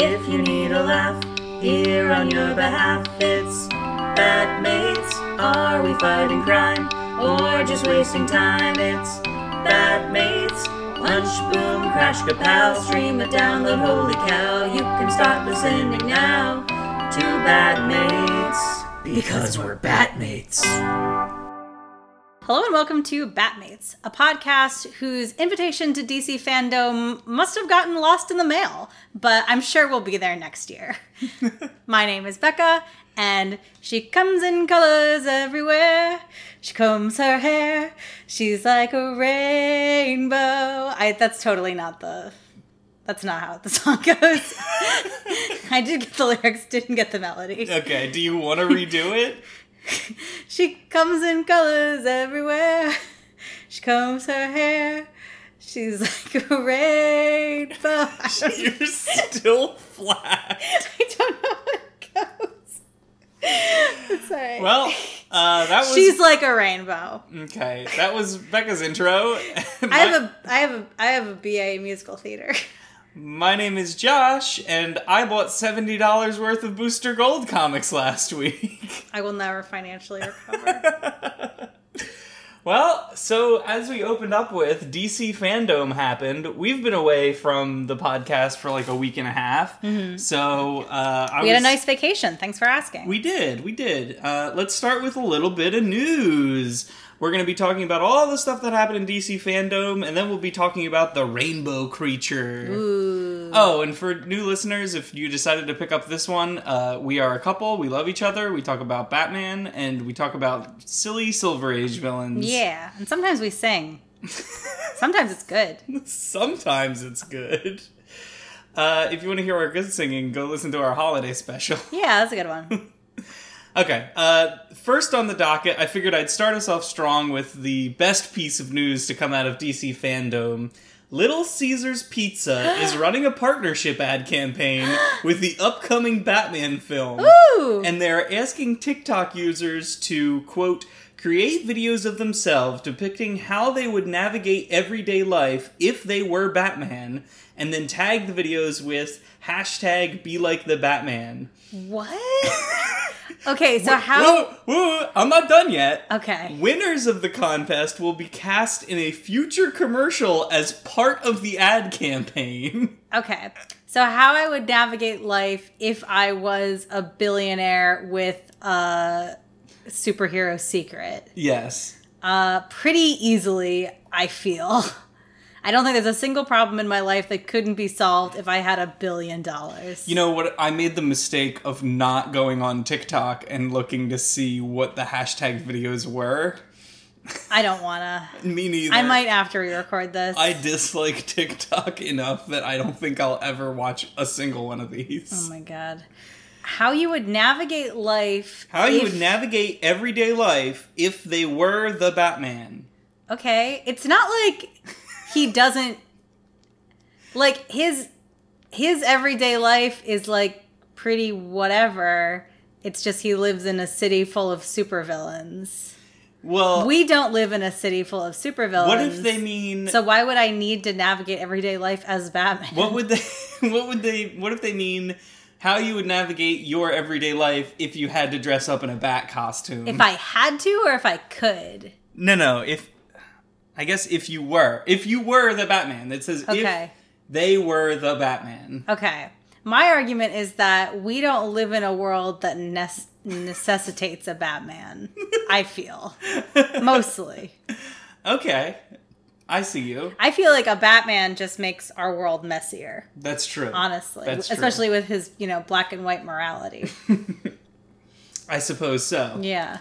If you need a laugh, here on your behalf, it's Bat Mates. Are we fighting crime or just wasting time? It's Bat Mates. Punch, boom, crash, kapow, stream it, download, holy cow. You can start listening now to Bat Mates. Because we're Batmates. Hello and welcome to Batmates, a podcast whose invitation to DC fandom must have gotten lost in the mail, but I'm sure we'll be there next year. My name is Becca, and she comes in colors everywhere. She combs her hair. She's like a rainbow. I that's totally not the that's not how the song goes. I did get the lyrics, didn't get the melody. Okay, do you want to redo it? She comes in colors everywhere. She combs her hair. She's like a rainbow. You're still flat. I don't know how it goes. It's alright. Well, uh, that was She's like a rainbow. okay. That was Becca's intro. I have a I have a I have a BA in musical theater. My name is Josh, and I bought seventy dollars worth of Booster Gold comics last week. I will never financially recover. Well, so as we opened up with, DC fandom happened. We've been away from the podcast for like a week and a half. So uh, I Mm-hmm. We had a nice vacation. Thanks for asking. We did, we did. Uh, let's start with a little bit of news. We're going to be talking about all the stuff that happened in DC fandom, and then we'll be talking about the rainbow creature. Ooh. Oh, and for new listeners, if you decided to pick up this one, uh, we are a couple. We love each other. We talk about Batman, and we talk about silly Silver Age villains. Yeah, and sometimes we sing. Sometimes it's good. Sometimes it's good. Uh, if you want to hear our good singing, go listen to our holiday special. Yeah, that's a good one. Okay, uh, first on the docket, I figured I'd start us off strong with the best piece of news to come out of DC fandom. Little Caesars Pizza is running a partnership ad campaign with the upcoming Batman film. Ooh. And they're asking TikTok users to, quote, create videos of themselves depicting how they would navigate everyday life if they were Batman, and then tag the videos with hashtag be like the Batman. what? Okay, so how? Whoa, whoa, I'm not done yet. Okay. Winners of the contest will be cast in a future commercial as part of the ad campaign. Okay. So how I would navigate life if I was a billionaire with a superhero secret. Yes. Uh pretty easily, I feel. I don't think there's a single problem in my life that couldn't be solved if I had a billion dollars. You know what? I made the mistake of not going on TikTok and looking to see what the hashtag videos were. I don't wanna. Me neither. I might after we record this. I dislike TikTok enough that I don't think I'll ever watch a single one of these. oh my god. How you would navigate life. How you would navigate everyday life if they were the Batman. Okay, it's not like he doesn't like his his everyday life is like pretty whatever. It's just he lives in a city full of supervillains. Well, We don't live in a city full of supervillains. what if they mean So why would I need to navigate everyday life as Batman? What would they? What would they? What if they mean how you would navigate your everyday life if you had to dress up in a bat costume? if I had to or if I could? no, no. If I guess if you were, if you were the Batman, that says Okay. if they were the Batman. Okay. My argument is that we don't live in a world that nes- necessitates a Batman. I feel mostly. Okay, I see you. I feel like a Batman just makes our world messier, That's true. honestly, That's true. especially with his, you know, black and white morality. I suppose so. yeah.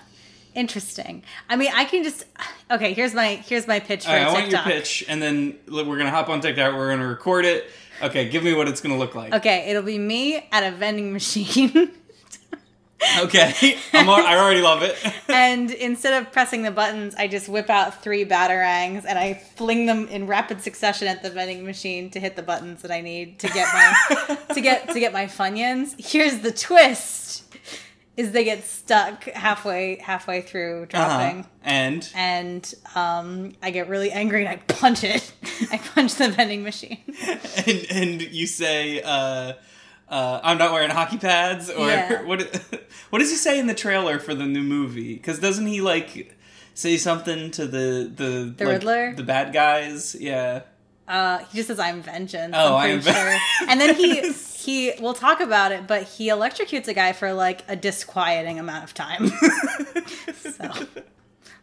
Interesting. I mean, I can just Okay, here's my here's my pitch for right, I want your pitch, and then we're gonna hop on TikTok. We're gonna record it. Okay, give me what it's gonna look like. Okay, it'll be me at a vending machine. Okay, I'm, I already love it. and instead of pressing the buttons, I just whip out three batarangs and I fling them in rapid succession at the vending machine to hit the buttons that I need to get my to get to get my funyuns. Here's the twist: is they get stuck halfway halfway through dropping. Uh-huh. And And um, I get really angry and I punch it. I punch the vending machine. and and you say, uh, uh, I'm not wearing hockey pads, or Yeah. what? What does he say in the trailer for the new movie? Because doesn't he like say something to the the The like, Riddler? the bad guys? Yeah. Uh, he just says, "I'm vengeance." Oh, I'm I'm sure. and then he he we'll talk about it, but he electrocutes a guy for like a disquieting amount of time. so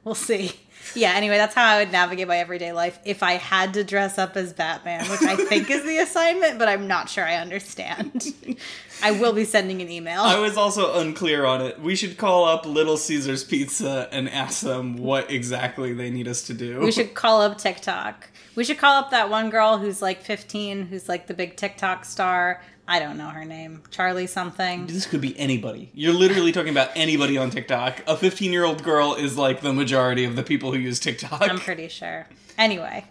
we'll see. Yeah. Anyway, that's how I would navigate my everyday life if I had to dress up as Batman, which I think is the assignment, but I'm not sure I understand. I will be sending an email. I was also unclear on it. We should call up Little Caesars Pizza and ask them what exactly they need us to do. We should call up TikTok. We should call up that one girl who's like 15, who's like the big TikTok star. I don't know her name. Charlie something. This could be anybody. You're literally talking about anybody on TikTok. A 15 year old girl is like the majority of the people who use TikTok. I'm pretty sure. Anyway.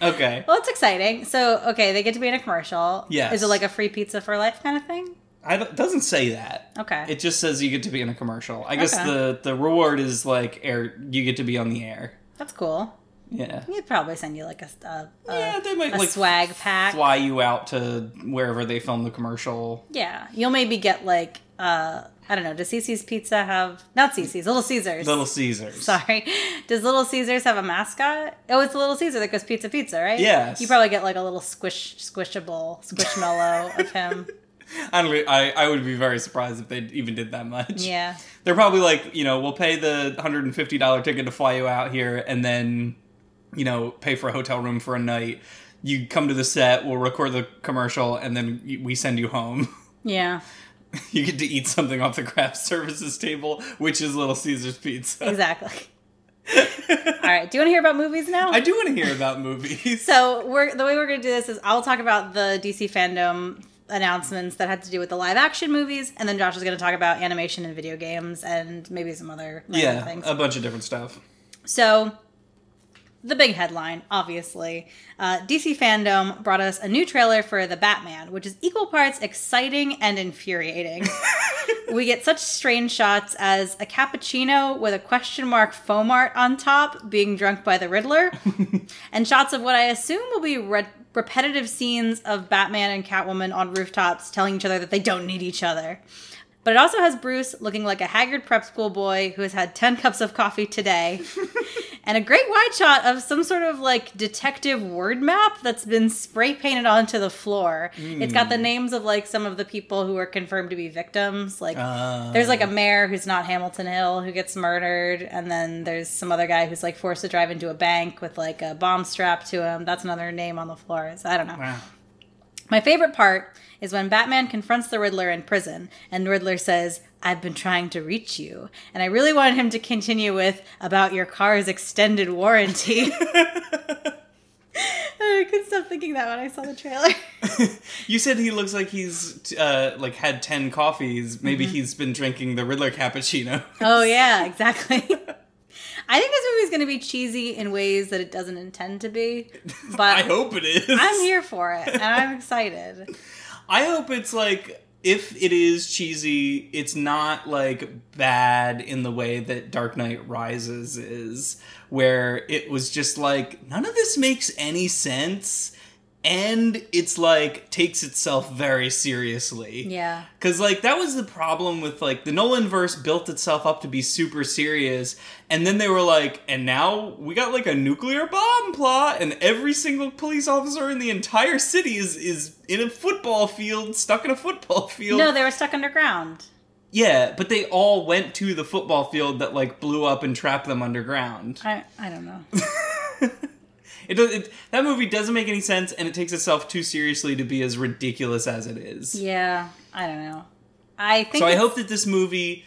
okay. Well, it's exciting. So, okay, they get to be in a commercial. Yes. Is it like a free pizza for life kind of thing? I it doesn't say that. Okay. It just says you get to be in a commercial. I guess Okay. the the reward is like air. You get to be on the air. That's cool. Yeah. You'd probably send you like a, a, a, Yeah, they might a like swag pack. fly you out to wherever they film the commercial. Yeah. You'll maybe get like, uh, I don't know, does Cicis Pizza have, not Cicis, Little Caesars. Little Caesars. Sorry. Does Little Caesars have a mascot? Oh, it's Little Caesar that goes pizza pizza, right? Yes. You probably get like a little squish, squishable, squishmallow of him. I, don't, I I would be very surprised if they even did that much. Yeah. They're probably like, you know, we'll pay the hundred and fifty dollar ticket to fly you out here, and then, you know, pay for a hotel room for a night. You come to the set, we'll record the commercial, and then we send you home. Yeah. you get to eat something off the craft services table, which is Little Caesars Pizza. Exactly. All right. Do you want to hear about movies now? I do want to hear about movies. So we're the way we're going to do this is I'll talk about the DC fandom announcements that had to do with the live action movies, and then Josh is going to talk about animation and video games and maybe some other yeah, things. a bunch of different stuff. So, the big headline, obviously, uh, DC fandom brought us a new trailer for The Batman, which is equal parts exciting and infuriating. we get such strange shots as a cappuccino with a question mark foam art on top being drunk by the Riddler, and shots of what I assume will be re- repetitive scenes of Batman and Catwoman on rooftops telling each other that they don't need each other. But it also has Bruce looking like a haggard prep school boy who has had 10 cups of coffee today. and a great wide shot of some sort of like detective word map that's been spray painted onto the floor. It's got the names of like some of the people who are confirmed to be victims. Like Uh, there's like a mayor who's not Hamilton Hill who gets murdered, and then there's some other guy who's like forced to drive into a bank with like a bomb strapped to him. That's another name on the floor. So I don't know. wow. My favorite part is when Batman confronts the Riddler in prison, and Riddler says, I've been trying to reach you. And I really wanted him to continue with, about your car's extended warranty. I couldn't stop thinking that when I saw the trailer. You said he looks like he's uh, like had ten coffees. Maybe Mm-hmm. he's been drinking the Riddler cappuccino. oh, yeah, exactly. I think this movie's going to be cheesy in ways that it doesn't intend to be. But I hope it is. I'm here for it, and I'm excited. I hope it's like if it is cheesy, it's not like bad in the way that Dark Knight Rises is, where it was just like none of this makes any sense. And it's like takes itself very seriously. Yeah. Cause like that was the problem with like the Nolan verse built itself up to be super serious, and then they were like, and now we got like a nuclear bomb plot, and every single police officer in the entire city is is in a football field, stuck in a football field. No, they were stuck underground. yeah, but they all went to the football field that like blew up and trapped them underground. I, I don't know. It does. It, that movie doesn't make any sense, and it takes itself too seriously to be as ridiculous as it is. Yeah, I don't know. I think So I hope that this movie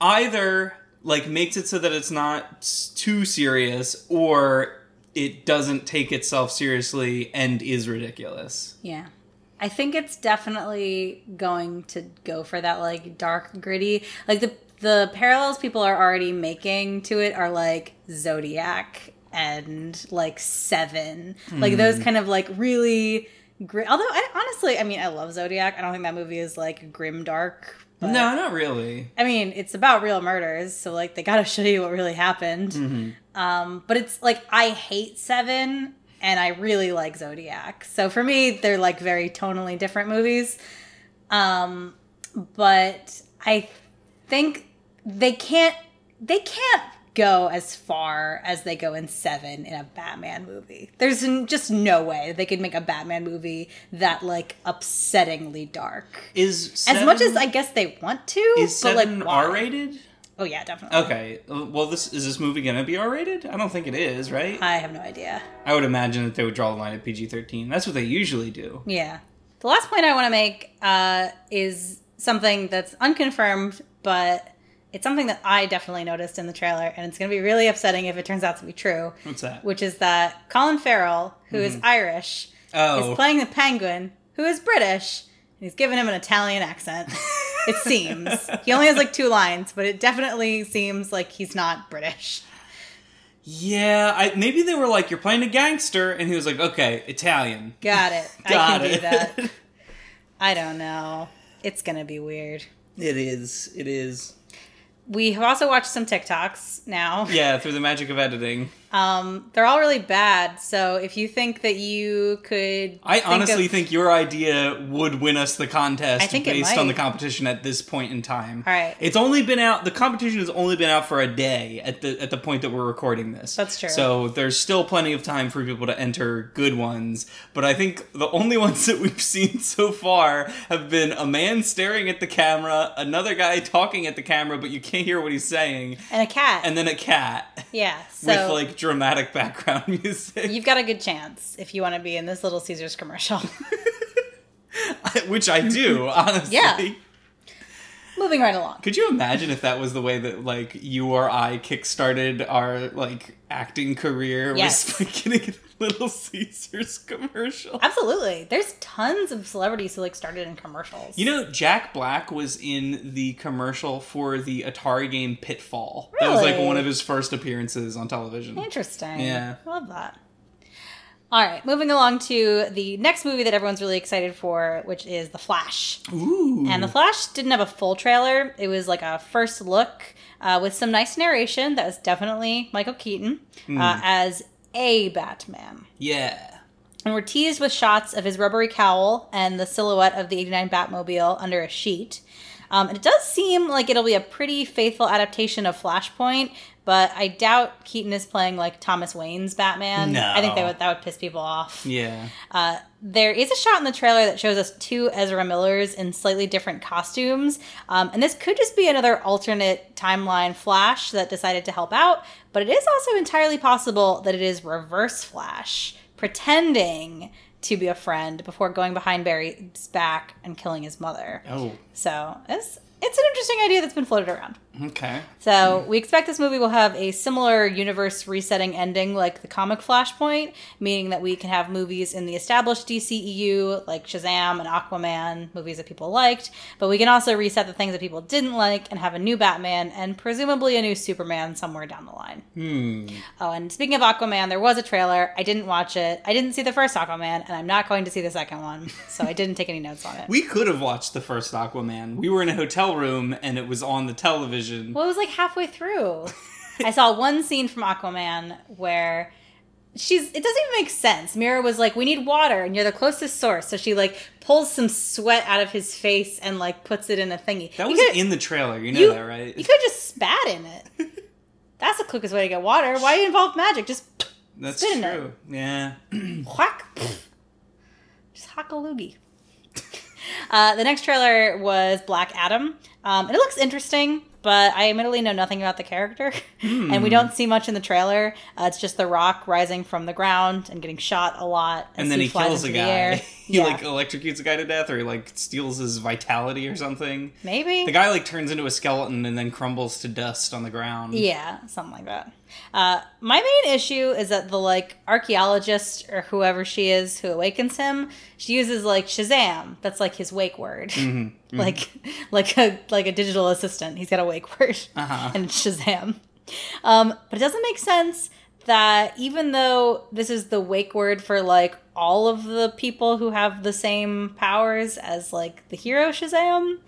either like makes it so that it's not too serious or it doesn't take itself seriously and is ridiculous. Yeah. I think it's definitely going to go for that like dark gritty. Like the the parallels people are already making to it are like Zodiac and like 7. Like those kind of like really gri- Although I honestly, I mean, I love Zodiac. I don't think that movie is like grim dark. No, not really. I mean, it's about real murders, so like they got to show you what really happened. Um, but it's like I hate Seven, and I really like Zodiac. So for me, they're like very tonally different movies. Um, but I think they can't they can't go as far as they go in Seven in a Batman movie. There's just no way that they could make a Batman movie that like upsettingly dark. Is As much as I guess they want to, is but like seven why? R rated? Oh yeah, definitely. Okay. Well, this is this movie gonna be R rated? I don't think it is, right? I have no idea. I would imagine that they would draw the line at PG thirteen. That's what they usually do. Yeah. The last point I want to make uh, is something that's unconfirmed, but it's something that I definitely noticed in the trailer, and it's going to be really upsetting if it turns out to be true. What's that? Which is that Colin Farrell, who is mm-hmm. Irish, Oh. is playing the penguin, who is British, and he's giving him an Italian accent. it seems. He only has like two lines, but it definitely seems like he's not British. Yeah, I, maybe they were like, "You're playing a gangster," and he was like, "Okay, Italian." Got it. I Got can it. do that. I don't know. It's going to be weird. It is. It is. We have also watched some TikToks now. Yeah, through the magic of editing. Um, they're all really bad. So if you think that you could, I think honestly of- think your idea would win us the contest I think based on the competition at this point in time. All right. It's only been out the competition has only been out for a day at the at the point that we're recording this. That's true. So there's still plenty of time for people to enter good ones, but I think the only ones that we've seen so far have been a man staring at the camera, another guy talking at the camera but you can't hear what he's saying, and a cat. and then a cat yeah. with like dramatic background music. you've got a good chance if you want to be in this Little Caesars commercial. Which I do, honestly. Yeah. Moving right along. Could you imagine if that was the way that like you or I kickstarted our like acting career Yes. was by getting Little Caesars commercial? Absolutely. There's tons of celebrities who like started in commercials. You know, Jack Black was in the commercial for the Atari game Pitfall. That was like one of his first appearances on television. Interesting. Yeah. Love that. All right, moving along to the next movie that everyone's really excited for, which is The Flash. Ooh. And The Flash didn't have a full trailer. It was like a first look uh, with some nice narration. That was definitely Michael Keaton uh, as a Batman. yeah. And we're teased with shots of his rubbery cowl and the silhouette of the 89 Batmobile under a sheet. Um, and it does seem like it'll be a pretty faithful adaptation of Flashpoint, but I doubt Keaton is playing like Thomas Wayne's Batman. No. I think that would, that would piss people off. Yeah. Uh, there is a shot in the trailer that shows us two Ezra Millers in slightly different costumes. Um, and this could just be another alternate timeline Flash that decided to help out. But it is also entirely possible that it is Reverse Flash pretending to be a friend before going behind Barry's back and killing his mother. Oh. So it's, it's an interesting idea that's been floated around. Okay. So we expect this movie will have a similar universe resetting ending like the comic Flashpoint, meaning that we can have movies in the established DCEU like Shazam and Aquaman, movies that people liked, but we can also reset the things that people didn't like and have a new Batman and presumably a new Superman somewhere down the line. Hmm. Oh, and speaking of Aquaman, there was a trailer. I didn't watch it. I didn't see the first Aquaman, and I'm not going to see the second one, so I didn't take any notes on it. We could have watched the first Aquaman. We were in a hotel room and it was on the television. Well, it was like halfway through. I saw one scene from Aquaman where she's it doesn't even make sense. Mera was like, "We need water, and you're the closest source." So she like pulls some sweat out of his face and like puts it in a thingy. That You was in the trailer. You know you, that, right? You could just spat in it. That's the quickest way to get water. Why involve magic? Just That's spit in it. true. Yeah. whack. Just hack a loogie. Uh, the next trailer was Black Adam. Um, and it looks interesting, but I admittedly know nothing about the character. and we don't see much in the trailer. Uh, it's just The Rock rising from the ground and getting shot a lot. and as then he kills a guy. he Yeah. like electrocutes a guy to death, or he like steals his vitality or something. Maybe. The guy like turns into a skeleton and then crumbles to dust on the ground. Yeah, something like that. Uh, my main issue is that the like archaeologist or whoever she is who awakens him, she uses like Shazam. That's like his wake word, like like a like a digital assistant. He's got a wake word, Uh-huh. and Shazam. Um, but it doesn't make sense that even though this is the wake word for like all of the people who have the same powers as like the hero Shazam,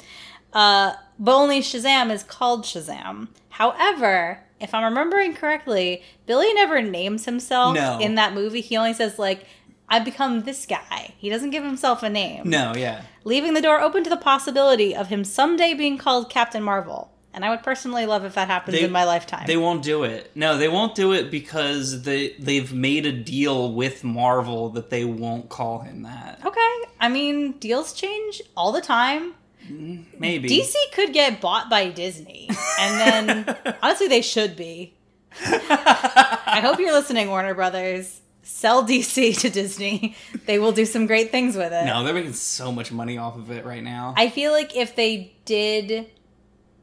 uh, but only Shazam is called Shazam. However, if I'm remembering correctly, Billy never names himself No. in that movie. He only says like, I've become this guy. He doesn't give himself a name. No, yeah. Leaving the door open to the possibility of him someday being called Captain Marvel. And I would personally love if that happens They- in my lifetime. They won't do it. No, they won't do it because they they've made a deal with Marvel that they won't call him that. okay. I mean, deals change all the time. Maybe. DC could get bought by Disney. And then, honestly, they should be. I hope you're listening, Warner Brothers. Sell DC to Disney. They will do some great things with it. No, they're making so much money off of it right now. I feel like if they did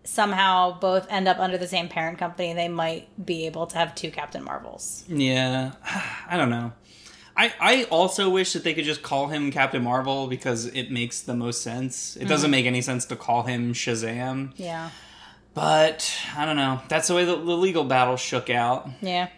somehow both end up under the same parent company, they might be able to have two Captain Marvels. yeah, I don't know. I, I also wish that they could just call him Captain Marvel because it makes the most sense. It Mm. doesn't make any sense to call him Shazam. Yeah. But I don't know. That's the way the, the legal battle shook out. Yeah.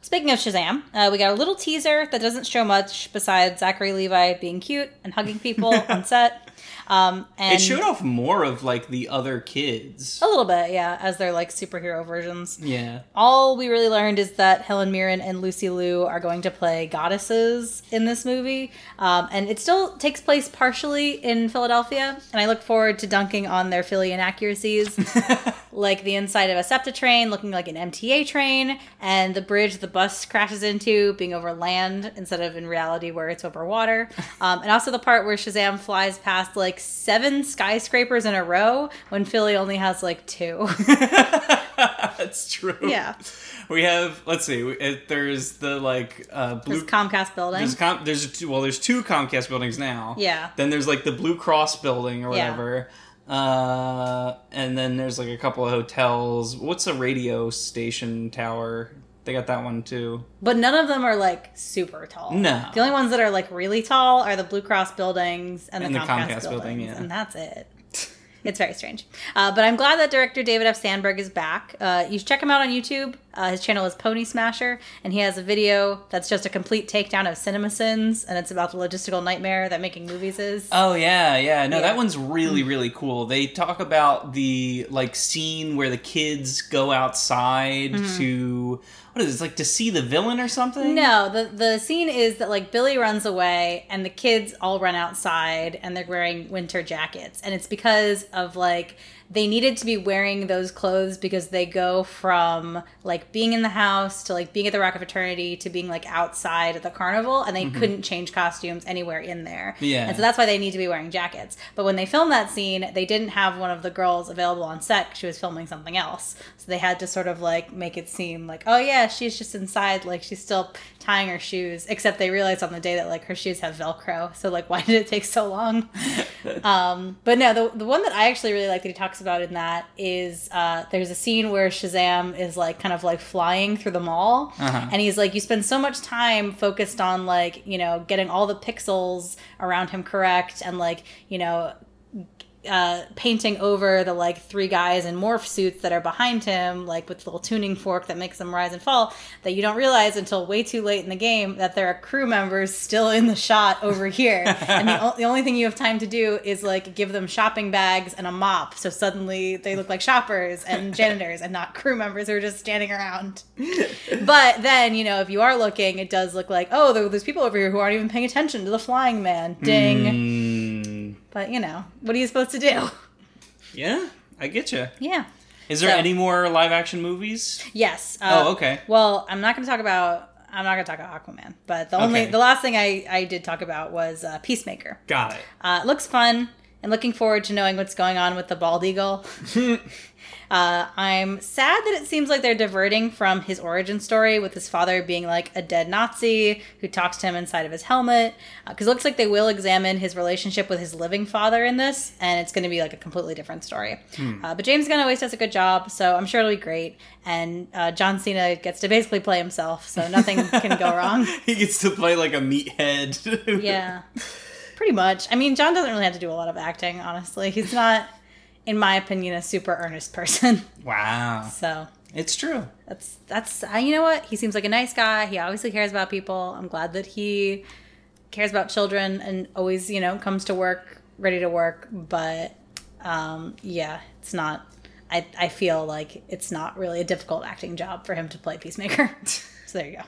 Speaking of Shazam, uh, we got a little teaser that doesn't show much besides Zachary Levi being cute and hugging people on set. Um, and It showed off more of like the other kids. a little bit, yeah, as their like superhero versions. Yeah. All we really learned is that Helen Mirren and Lucy Liu are going to play goddesses in this movie, um, and it still takes place partially in Philadelphia. And I look forward to dunking on their Philly inaccuracies, like the inside of a SEPTA train looking like an MTA train, and the bridge the bus crashes into being over land instead of in reality where it's over water, um, and also the part where Shazam flies past like seven skyscrapers in a row when Philly only has like two. That's true. yeah. We have let's see. It, there's the like uh, blue. Comcast building. There's com- there's two, well there's two Comcast buildings now. Yeah. Then there's like the Blue Cross building or Yeah. whatever. Uh, and then there's like a couple of hotels. What's a radio station tower? They got that one too. But none of them are like super tall. No. The only ones that are like really tall are the Blue Cross buildings and, And the, the Comcast, Comcast building, buildings, yeah. and that's it. It's very strange. Uh, but I'm glad that director David F. Sandberg is back. Uh, you should check him out on YouTube. Uh, his channel is Pony Smasher, and he has a video that's just a complete takedown of cinema sins, and it's about the logistical nightmare that making movies is. Oh yeah, yeah. No, Yeah. that one's really really cool. They talk about the like scene where the kids go outside to what is it? Like to see the villain or something? No, the the scene is that like Billy runs away and the kids all run outside and they're wearing winter jackets. And it's because of like they needed to be wearing those clothes because they go from like being in the house to like being at the Rock of Eternity to being like outside at the carnival and they couldn't change costumes anywhere in there. Yeah. And so that's why they need to be wearing jackets. But when they filmed that scene, they didn't have one of the girls available on set. she was filming something else. So they had to sort of like make it seem like, oh yeah, she's just inside, like she's still tying her shoes. Except they realized on the day that like her shoes have Velcro. So like, why did it take so long? um, but no, the the one that I actually really like that he talks about in that is uh, there's a scene where Shazam is like kind of like flying through the mall, Uh-huh. and he's like, you spend so much time focused on like you know getting all the pixels around him correct, and like you know uh, painting over the like three guys in morph suits that are behind him, like with the little tuning fork that makes them rise and fall, that you don't realize until way too late in the game that there are crew members still in the shot over here. and the, o- the only thing you have time to do is like give them shopping bags and a mop. So suddenly they look like shoppers and janitors and not crew members who are just standing around. but then, you know, if you are looking, it does look like, oh, there, there's people over here who aren't even paying attention to the flying man. Ding. Mm, But, you know, what are you supposed to do? yeah, I get you. Yeah. Is there So- any more live action movies? Yes. Uh, oh, okay. Well, I'm not going to talk about. I'm not going to talk about Aquaman, but the only Okay. the last thing I I did talk about was uh, Peacemaker. Got it. Uh, it looks fun, and looking forward to knowing what's going on with the bald eagle. Uh, I'm sad that it seems like they're diverting from his origin story with his father being like a dead Nazi who talks to him inside of his helmet. Because it looks like they will examine his relationship with his living father in this, and it's going to be like a completely different story. Uh, but James Gunn always does a good job, so I'm sure it'll be great. And uh, John Cena gets to basically play himself, so nothing can go wrong. he gets to play like a meathead. Yeah, pretty much. I mean, John doesn't really have to do a lot of acting, honestly. He's not, in my opinion, a super earnest person. wow. So It's true. that's that's you know what he seems like a nice guy he obviously cares about people i'm glad that he cares about children and always you know comes to work ready to work but um yeah it's not i i feel like it's not really a difficult acting job for him to play peacemaker so there you go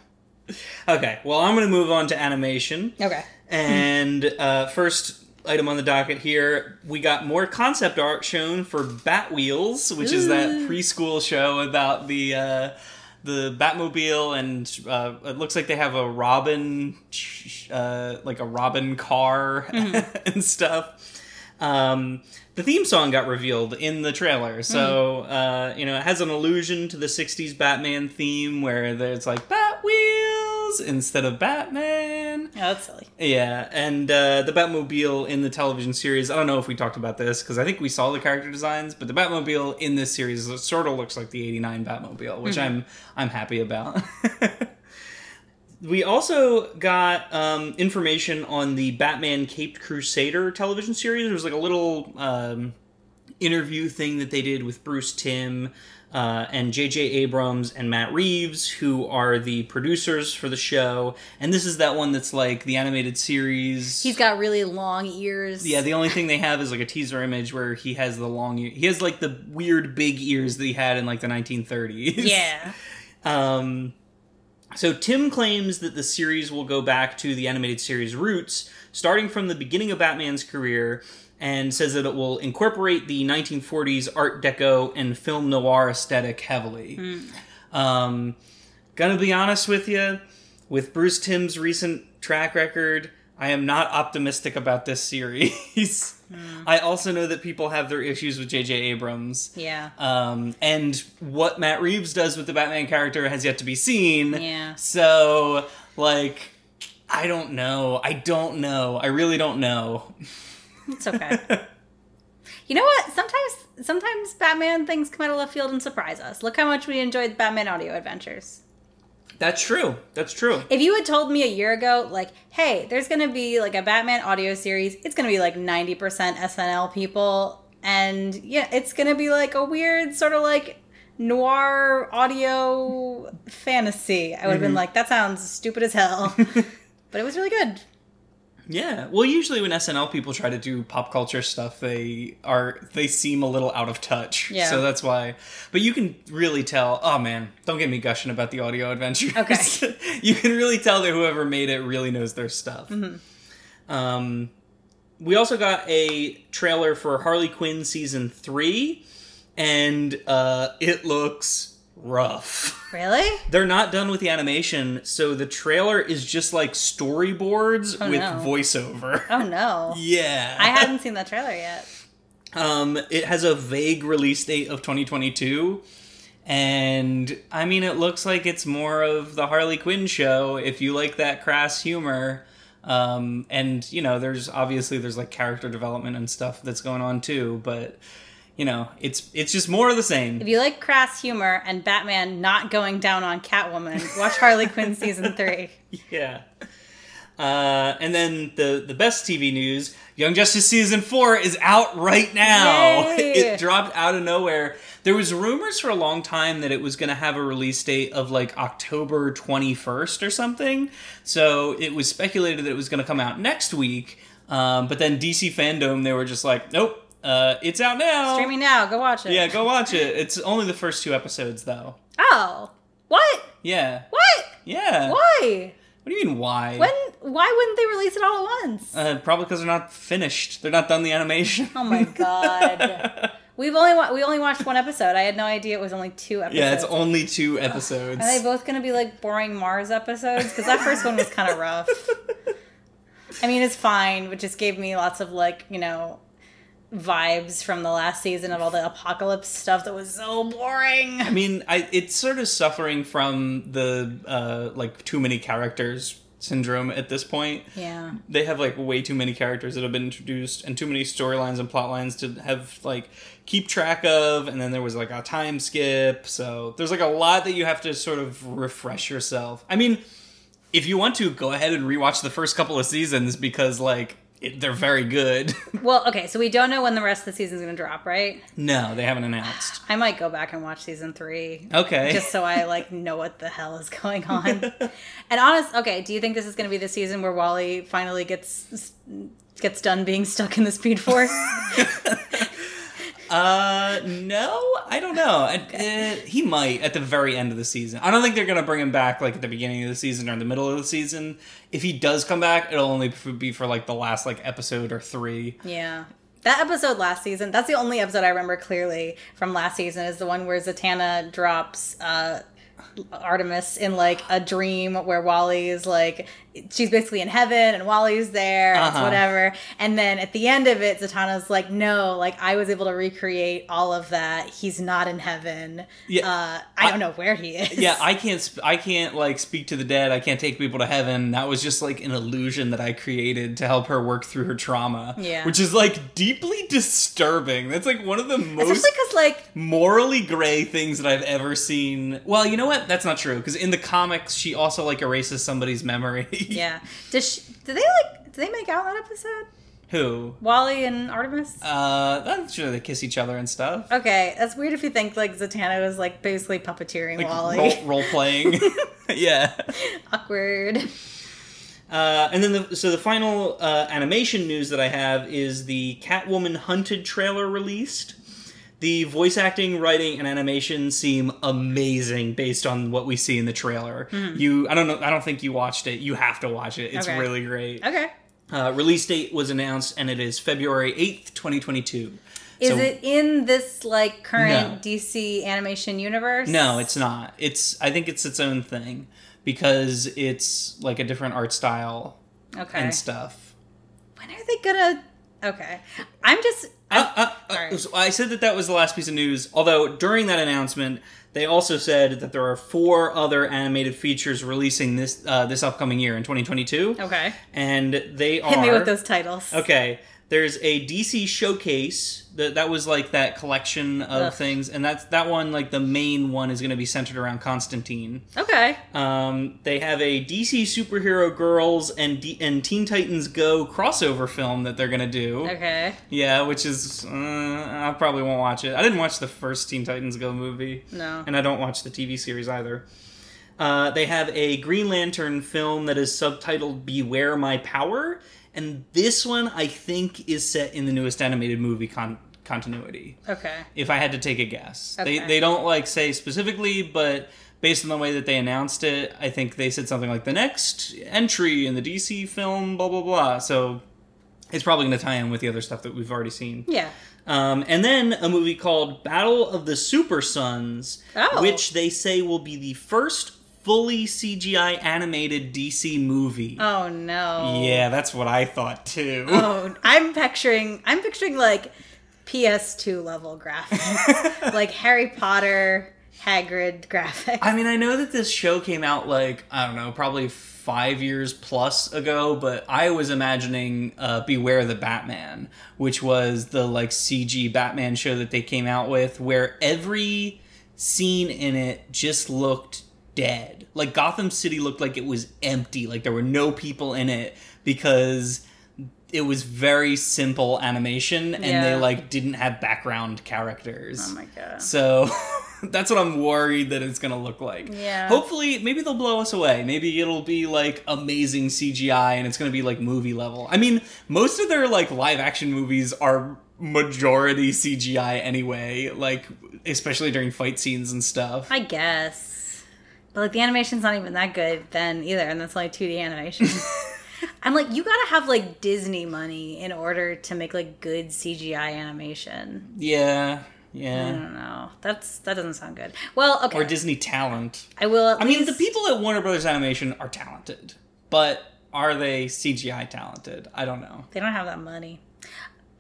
Okay, well, I'm going to move on to animation. Okay. And uh, first item on the docket here, we got more concept art shown for Bat Wheels, which is that preschool show about the uh, the Batmobile, and uh, it looks like they have a Robin, uh, like a Robin car and stuff. Um, the theme song got revealed in the trailer, so uh, you know it has an allusion to the '60s Batman theme, where there's like Bat Wheels instead of Batman. Yeah, that's silly. Yeah, and uh, the Batmobile in the television series. I don't know if we talked about this because I think we saw the character designs, but the Batmobile in this series sort of looks like the '89 Batmobile, which I'm I'm happy about. we also got um, information on the Batman Caped Crusader television series. There was like a little um, interview thing that they did with Bruce Timm uh, and J.J. Abrams and Matt Reeves, who are the producers for the show. And this is that one that's like the animated series. He's got really long ears. yeah, the only thing they have is like a teaser image where he has the long ear. He has like the weird big ears that he had in like the 1930s. Yeah. Um, so Timm claims that the series will go back to the animated series roots, starting from the beginning of Batman's career, and says that it will incorporate the 1940s Art Deco and film noir aesthetic heavily. Um, gonna be honest with you, with Bruce Timm's recent track record, I am not optimistic about this series. I also know that people have their issues with J.J. Abrams. Yeah. Um, and what Matt Reeves does with the Batman character has yet to be seen. Yeah. So, like, I don't know. I don't know. I really don't know. It's okay. you know what? Sometimes sometimes Batman things come out of left field and surprise us. Look how much we enjoyed Batman audio adventures. That's true. That's true. If you had told me a year ago, like, hey, there's gonna be like a Batman audio series, it's gonna be like 90% SNL people, and yeah, it's gonna be like a weird sort of like noir audio fantasy. I would have been mm-hmm. like, that sounds stupid as hell. but it was really good. Yeah. Well, usually when SNL people try to do pop culture stuff, they are they seem a little out of touch. Yeah. So that's why. But you can really tell. Oh man, don't get me gushing about the audio adventures. Okay. you can really tell that whoever made it really knows their stuff. Um, we also got a trailer for Harley Quinn season three, and uh, it looks rough. Really? They're not done with the animation, so the trailer is just like storyboards Oh, with no. voiceover. Oh no. Yeah. I haven't seen that trailer yet. Um, it has a vague release date of 2022. And I mean, it looks like it's more of the Harley Quinn show if you like that crass humor. Um, and you know, there's obviously there's like character development and stuff that's going on too, but you know, it's it's just more of the same. If you like crass humor and Batman not going down on Catwoman, watch Harley Quinn season three. Yeah. Uh, and then the the best TV news: Young Justice season four is out right now. Yay! It dropped out of nowhere. There was rumors for a long time that it was going to have a release date of like October twenty first or something. So it was speculated that it was going to come out next week. Um, but then DC fandom, they were just like, nope, uh, it's out now. Streaming now, go watch it. Yeah, go watch it. It's only the first two episodes though. Oh. What? Yeah. What? Yeah. Why? What do you mean why? When why wouldn't they release it all at once? Uh, probably because they're not finished. They're not done the animation. oh my god. We've only wa- we only watched one episode. I had no idea it was only two episodes. yeah, it's only two episodes. Are they both going to be like boring Mars episodes? Because that first one was kind of rough. I mean, it's fine, but just gave me lots of like you know vibes from the last season of all the apocalypse stuff that was so boring. I mean, I, it's sort of suffering from the uh, like too many characters syndrome at this point. Yeah. They have like way too many characters that have been introduced and too many storylines and plot lines to have like keep track of and then there was like a time skip. So there's like a lot that you have to sort of refresh yourself. I mean, if you want to go ahead and rewatch the first couple of seasons because like it, they're very good. Well, okay, so we don't know when the rest of the season's going to drop, right? no, they haven't announced. I might go back and watch season three. Okay. Just so I like know what the hell is going on. and honest, okay, do you think this is going to be the season where Wally finally gets gets done being stuck in the Speed Force? Uh, no, I don't know. Uh, he might at the very end of the season. I don't think they're gonna bring him back like at the beginning of the season or in the middle of the season. If he does come back, it'll only be for like the last like episode or three. Yeah. That episode last season, that's the only episode I remember clearly from last season, is the one where Zatanna drops uh, Artemis in like a dream where Wally is like, she's basically in heaven and Wally's there, and Uh-huh. whatever. And then at the end of it, Zatanna's like, no, like I was able to recreate all of that. He's not in heaven. Yeah. Uh, I don't know where he is. Yeah, I can't. Sp- I can't like speak to the dead. I can't take people to heaven. That was just like an illusion that I created to help her work through her trauma. Yeah. which is like deeply disturbing. That's like one of the most Especially because, like, morally gray things that I've ever seen. Well, you know what? That's not true because in the comics, she also like erases somebody's memory. yeah. Does she, did they like, did they make out that episode? Who? Wally and Artemis? Uh, I'm sure they kiss each other and stuff. Okay, that's weird if you think like Zatanna was like basically puppeteering Like Wally. role, role playing. yeah. Awkward. Uh, and then, the, so the final uh, animation news that I have is the Catwoman Hunted trailer released. The voice acting, writing, and animation seem amazing based on what we see in the trailer. You, I don't know, I don't think you watched it. You have to watch it. It's Okay. really great. Okay. Uh, release date was announced, and it is February eighth, twenty twenty two. Is So- it in this like current No. DC animation universe? No, it's not. It's I think it's its own thing because it's like a different art style okay. and stuff. When are they gonna? Okay, I'm just. Uh, uh, uh, so I said that that was the last piece of news. Although during that announcement, they also said that there are four other animated features releasing this uh, this upcoming year in 2022, okay. and they are Hit me with those titles. Okay, there's a DC showcase that that was like that collection of Ugh. things, and that's that one. Like the main one is going to be centered around Constantine. Okay. Um, they have a DC superhero girls and D- and Teen Titans Go crossover film that they're gonna do. Okay. Yeah, which is uh, I probably won't watch it. I didn't watch the first Teen Titans Go movie, No. and I don't watch the TV series either. Uh, they have a Green Lantern film that is subtitled "Beware My Power," and this one I think is set in the newest animated movie con- continuity. Okay. If I had to take a guess, Okay. they they don't like say specifically, but based on the way that they announced it, I think they said something like the next entry in the DC film, blah blah blah. So it's probably going to tie in with the other stuff that we've already seen. Yeah. Um, and then a movie called Battle of the Super Sons, Oh. which they say will be the first fully CGI animated DC movie. Oh no. Yeah, that's what I thought too. Oh, I'm picturing. I'm picturing like PS2 level graphics, like Harry Potter, Hagrid graphics. I mean, I know that this show came out like I don't know, probably five years plus ago, but I was imagining uh, Beware the Batman, which was the like CG Batman show that they came out with, where every scene in it just looked dead. Like Gotham City looked like it was empty, like there were no people in it because it was very simple animation and they like didn't have background characters. oh my god. So that's what I'm worried that it's gonna look like. Yeah. Hopefully, maybe they'll blow us away. Maybe it'll be like amazing CGI and it's gonna be like movie level. I mean, most of their like live action movies are majority CGI anyway, like especially during fight scenes and stuff. I guess. But like the animation's not even that good then either, and that's only 2D animation. I'm like, you gotta have like Disney money in order to make like good CGI animation. Yeah, Yeah. I don't know. That's that doesn't sound good. Well, okay. Or Disney talent. I will. At I mean, the people at Warner Brothers Animation are talented, but are they CGI talented? I don't know. They don't have that money.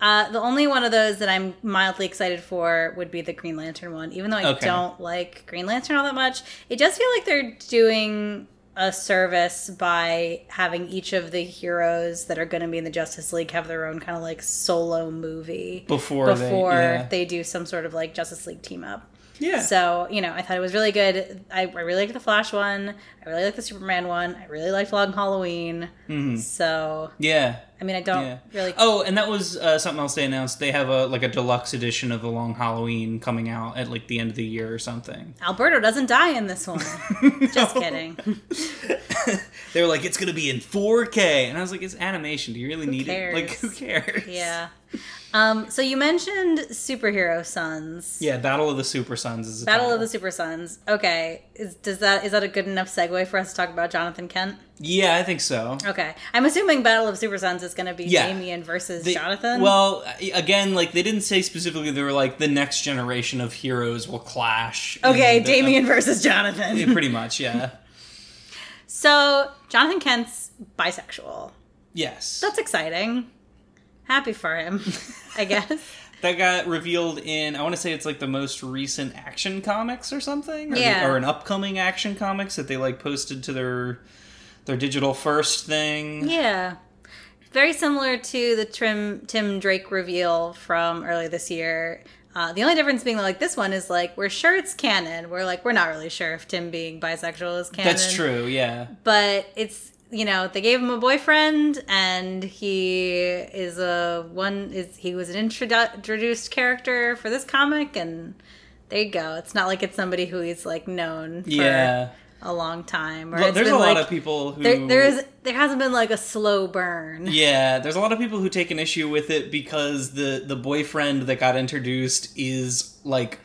Uh, the only one of those that I'm mildly excited for would be the Green Lantern one. Even though I Okay. don't like Green Lantern all that much, it does feel like they're doing a service by having each of the heroes that are going to be in the Justice League have their own kind of like solo movie Before they- before yeah. they do some sort of like Justice League team up. Yeah. So, you know, I thought it was really good. I, I really liked the Flash one. I really liked the Superman one. I really liked Long Halloween. So, yeah. I mean, I don't Yeah. really. Oh, and that was uh, something else they announced. They have a like a deluxe edition of the Long Halloween coming out at like the end of the year or something. Alberto doesn't die in this one. Just kidding. they were like, it's gonna be in 4K, and I was like, it's animation. Do you really need cares? it? Like, who cares? Yeah. Um, so you mentioned superhero sons. Yeah, Battle of the Super Sons is Battle of the Super Sons. Okay, is does that is that a good enough segue for us to talk about Jonathan Kent? Yeah, I think so. Okay, I'm assuming Battle of Super Sons is going to be Yeah. Damian versus They- Jonathan. Well, again, like they didn't say specifically. They were like the next generation of heroes will clash. okay, And, uh, Damian versus Jonathan. yeah, pretty much, yeah. So Jonathan Kent's bisexual. Yes. That's exciting. Happy for him, I guess. that got revealed in I want to say it's like the most recent action comics or something, or, the- Yeah. or an upcoming action comics that they like posted to their their digital first thing. Yeah. Very similar to the Trim, Tim Drake reveal from earlier this year. Uh, the only difference being that, like, this one is like, we're sure it's canon. We're like, we're not really sure if Tim being bisexual is canon. That's true, yeah. But it's, you know, they gave him a boyfriend and he is a one, is he was an introduced character for this comic and there you go. It's not like it's somebody who he's like known for Yeah. A long time. Or there's a been, lot like- of people who there, there is there hasn't been like a slow burn. Yeah, there's a lot of people who take an issue with it because the the boyfriend that got introduced is like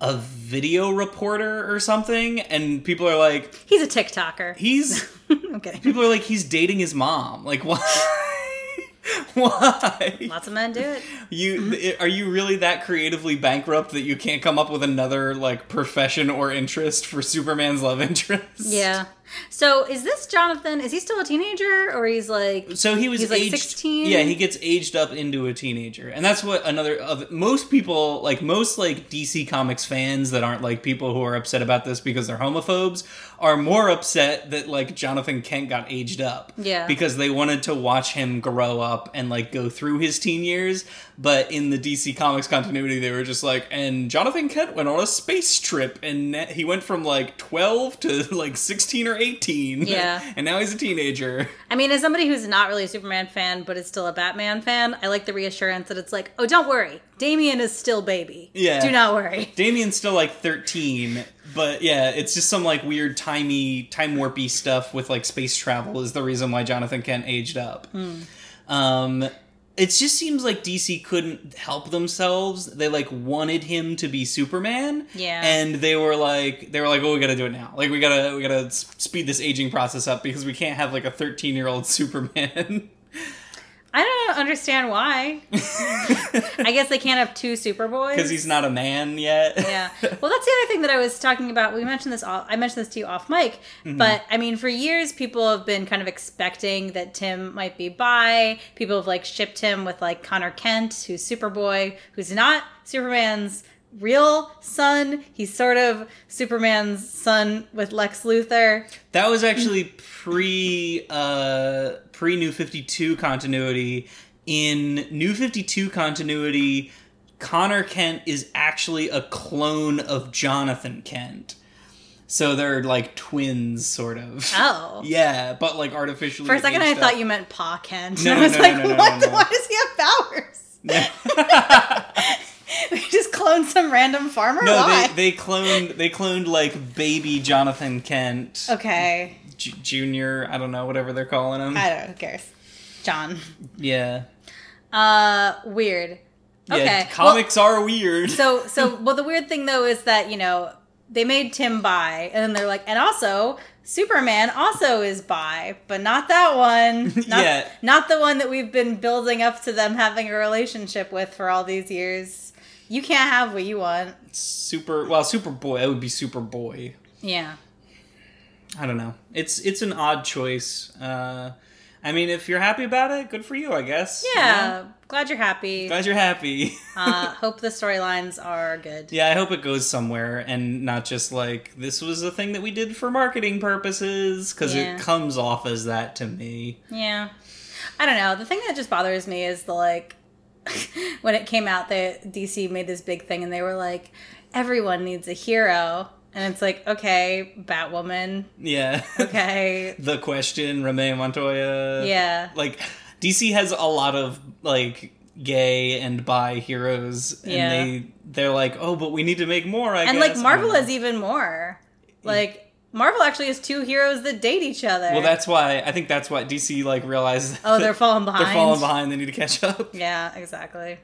a video reporter or something and people are like He's a TikToker. he's okay. people are like he's dating his mom. Like why? why? Lots of men do it. You are you really that creatively bankrupt that you can't come up with another like profession or interest for Superman's love interest? Yeah. So is this Jonathan? Is he still a teenager or he's like So he was He's, like, 16? Yeah, he gets aged up into a teenager, and that's what another of most people like most like DC Comics fans that aren't like people who are upset about this because they're homophobes are more upset that like Jonathan Kent got aged up. Yeah. because they wanted to watch him grow up and like go through his teen years, but in the DC Comics continuity, they were just like, and Jonathan Kent went on a space trip, and he went from like twelve to like sixteen or eighteen. Yeah. and now he's a teenager. I mean, as somebody who's not really a Superman fan but is still a Batman fan, I like the reassurance that it's like, oh, don't worry, Damian is still baby. Yeah. Do not worry. Damian's still like 13, but yeah, it's just some like weird timey, time warpy stuff with like space travel is the reason why Jonathan Kent aged up. Hmm. Um, it just seems like DC couldn't help themselves. They like wanted him to be Superman, Yeah. and they were like, they were like, oh, we gotta do it now. Like we gotta, we gotta speed this aging process up because we can't have like a 13 year old Superman. I don't understand why. I guess they can't have two Superboys Because he's not a man yet. yeah. Well, that's the other thing that I was talking about. We mentioned this. Off, I mentioned this to you off mic, Mm-hmm. but I mean, for years, people have been kind of expecting that Tim might be bi. People have like shipped him with like Connor Kent, who's Superboy, who's not Superman's real son. He's sort of Superman's son with Lex Luthor. That was actually pre uh pre New 52 continuity. In New 52 continuity, Connor Kent is actually a clone of Jonathan Kent. So they're like twins sort of. Oh. Yeah, but like artificially For a second, I aged thought you meant Pa Kent. No, and I was no, like, no, no, what? no, no. Why does he have powers? we just cloned some random farmer. No, Why? they they cloned they cloned like baby Jonathan Kent Okay. J- Junior, I don't know, whatever they're calling him. I don't know. Who cares? John. yeah. Uh, weird. Yeah, Okay. comics are weird. So, so, well, the weird thing though is that you know they made Tim buy, and then they're like, and also Superman also is bi, but not that one. Not, Yeah. Not the one that we've been building up to them having a relationship with for all these years. You can't have what you want. super well superboy that would be superboy Yeah. i don't know it's it's an odd choice uh i mean if you're happy about it good for you i guess you Yeah. know? Glad you're happy. glad you're happy uh, hope the storylines are good. yeah i hope it goes somewhere and not just like this was a thing that we did for marketing purposes because Yeah. it comes off as that to me Yeah. I don't know. The thing that just bothers me is the like when it came out that DC made this big thing and they were like everyone needs a hero and it's like okay, Batwoman, yeah okay. the question Renee Montoya yeah. like dc has a lot of like gay and bi heroes and Yeah. they they're like oh but we need to make more I And guess. like Marvel has even more. Like Marvel actually has two heroes that date each other. Well, that's why I think that's why DC like realizes. oh, they're falling behind. They're falling behind. They need to catch up. Yeah, exactly.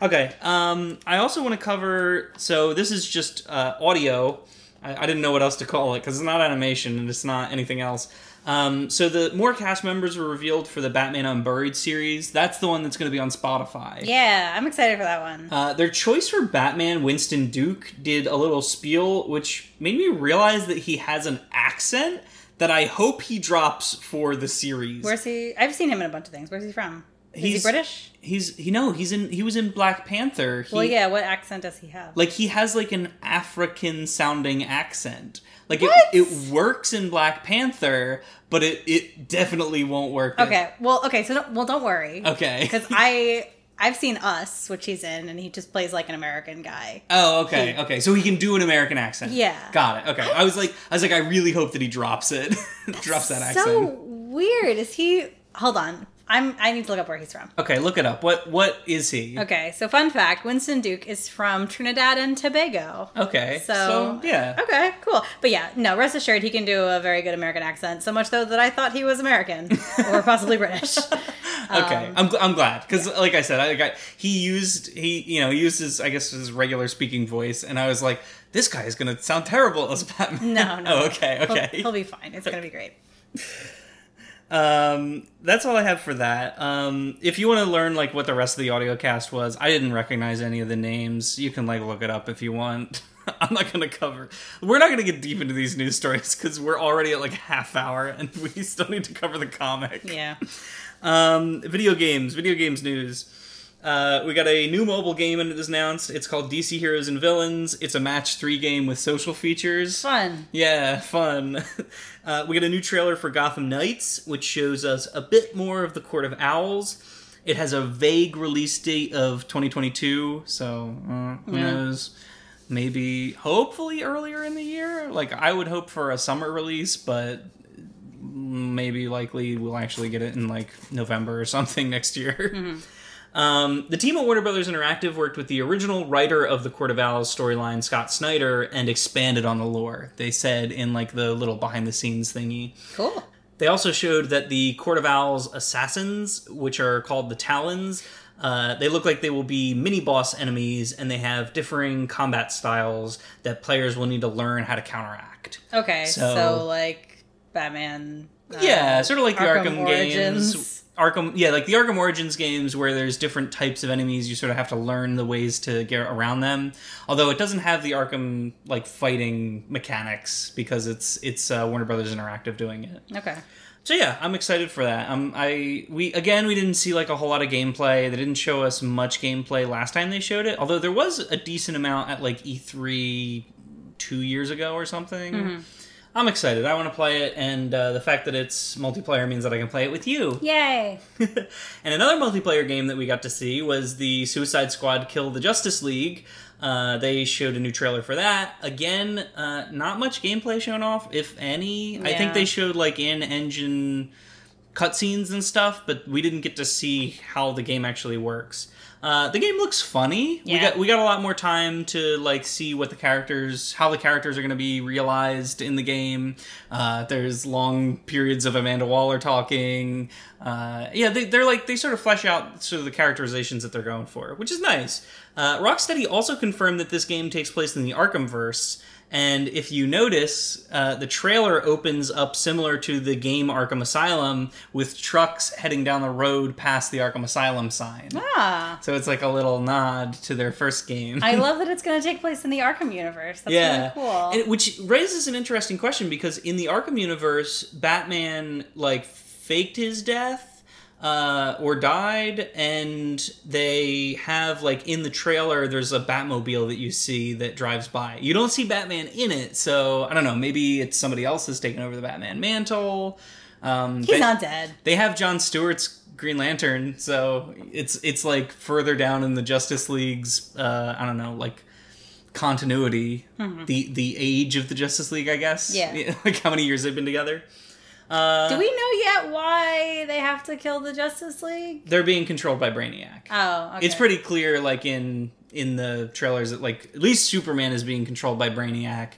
Okay. Um, I also want to cover. So this is just uh, audio. I, I didn't know what else to call it because it's not animation and it's not anything else. Um, so the more cast members were revealed for the Batman Unburied series. That's the one that's going to be on Spotify. Yeah, I'm excited for that one. Uh, their choice for Batman, Winston Duke, did a little spiel, which made me realize that he has an accent that I hope he drops for the series. Where's he? I've seen him in a bunch of things. Where's he from? Is he He's- British? He's he no, he's in he was in Black Panther. He, Well, yeah. What accent does he have? like he has like an African sounding accent. Like it, it works in Black Panther, but it it definitely won't work. in- Okay. Well, okay. So, don't, well, don't worry. Okay. Because I I've seen Us, which he's in, and he just plays like an American guy. Oh, okay, okay. So he can do an American accent. Yeah. Got it. Okay. I was like, I was like, I really hope that he drops it, drops that accent. So weird. Is he? Hold on. I'm. I need to look up where he's from. Okay, look it up. What what is he? Okay. So, fun fact: Winston Duke is from Trinidad and Tobago. Okay. So, yeah. Okay, cool. But yeah, no, rest assured he can do a very good American accent. So much so that I thought he was American or possibly British. Okay, Um, I'm, gl- I'm glad because, like I said, I got he used he you know he used his I guess his regular speaking voice, and I was like, this guy is gonna sound terrible as Batman. No, no. oh, okay, He'll, okay. he'll be fine. It's gonna be great. Um, that's all I have for that. Um, if you want to learn like what the rest of the audio cast was, I didn't recognize any of the names. You can like look it up if you want. I'm not gonna cover. We're not gonna get deep into these news stories because we're already at like half hour, and we still need to cover the comic. Yeah. Um, video games, video games news. Uh, we got a new mobile game and it was announced. It's called DC Heroes and Villains. It's a match three game with social features. Fun. Yeah, fun. Uh, we got a new trailer for Gotham Knights, which shows us a bit more of the Court of Owls. It has a vague release date of 2022, so uh, who Yeah. knows? Maybe, hopefully, earlier in the year. Like, I would hope for a summer release, but maybe likely we'll actually get it in like November or something next year. Um, the team at Warner Brothers Interactive worked with the original writer of the Court of Owls storyline, Scott Snyder, and expanded on the lore. They said in like the little behind the scenes thingy. Cool. They also showed that the Court of Owls assassins, which are called the Talons, uh, they look like they will be mini boss enemies, and they have differing combat styles that players will need to learn how to counteract. Okay. So, So- like Batman. uh, Yeah, sort of like the Arkham Arkham Origins. games. Arkham, yeah, like the Arkham Origins games where there's different types of enemies. You sort of have to learn the ways to get around them. Although it doesn't have the Arkham like fighting mechanics because it's it's uh, Warner Brothers Interactive doing it. Okay. So yeah, I'm excited for that. Um, I we again we didn't see like a whole lot of gameplay. They didn't show us much gameplay last time they showed it. Although there was a decent amount at like E3 two years ago or something. I'm excited. I want to play it, and uh, the fact that it's multiplayer means that I can play it with you. Yay. and another multiplayer game that we got to see was the Suicide Squad Kill the Justice League. Uh, they showed a new trailer for that. Again, uh, not much gameplay shown off, if any. I think they showed like in engine cutscenes and stuff, but we didn't get to see how the game actually works. Uh, the game looks funny. We Yeah. got we got a lot more time to like see what the characters, how the characters are going to be realized in the game. Uh, there's long periods of Amanda Waller talking. Uh, yeah, they, they're like they sort of flesh out sort of the characterizations that they're going for, which is nice. Uh, Rocksteady also confirmed that this game takes place in the Arkhamverse. And if you notice, uh, the trailer opens up similar to the game Arkham Asylum with trucks heading down the road past the Arkham Asylum sign. Ah. So it's like a little nod to their first game. I love that it's going to take place in the Arkham universe. That's yeah, really cool. And- which raises an interesting question because in the Arkham universe, Batman like faked his death uh, or died, and they have like in the trailer, there's a Batmobile that you see that drives by. You don't see Batman in it, so I don't know. Maybe it's somebody else has taken over the Batman mantle. Um, He's not dead. they have John Stewart's Green Lantern, so it's it's like further down in the Justice League's uh, I don't know like continuity, the the age of the Justice League, I guess. Yeah. like how many years they've been together. Uh, Do we know yet why they have to kill the Justice League? They're being controlled by Brainiac. Oh, okay. It's pretty clear, like in in the trailers, that like at least Superman is being controlled by Brainiac.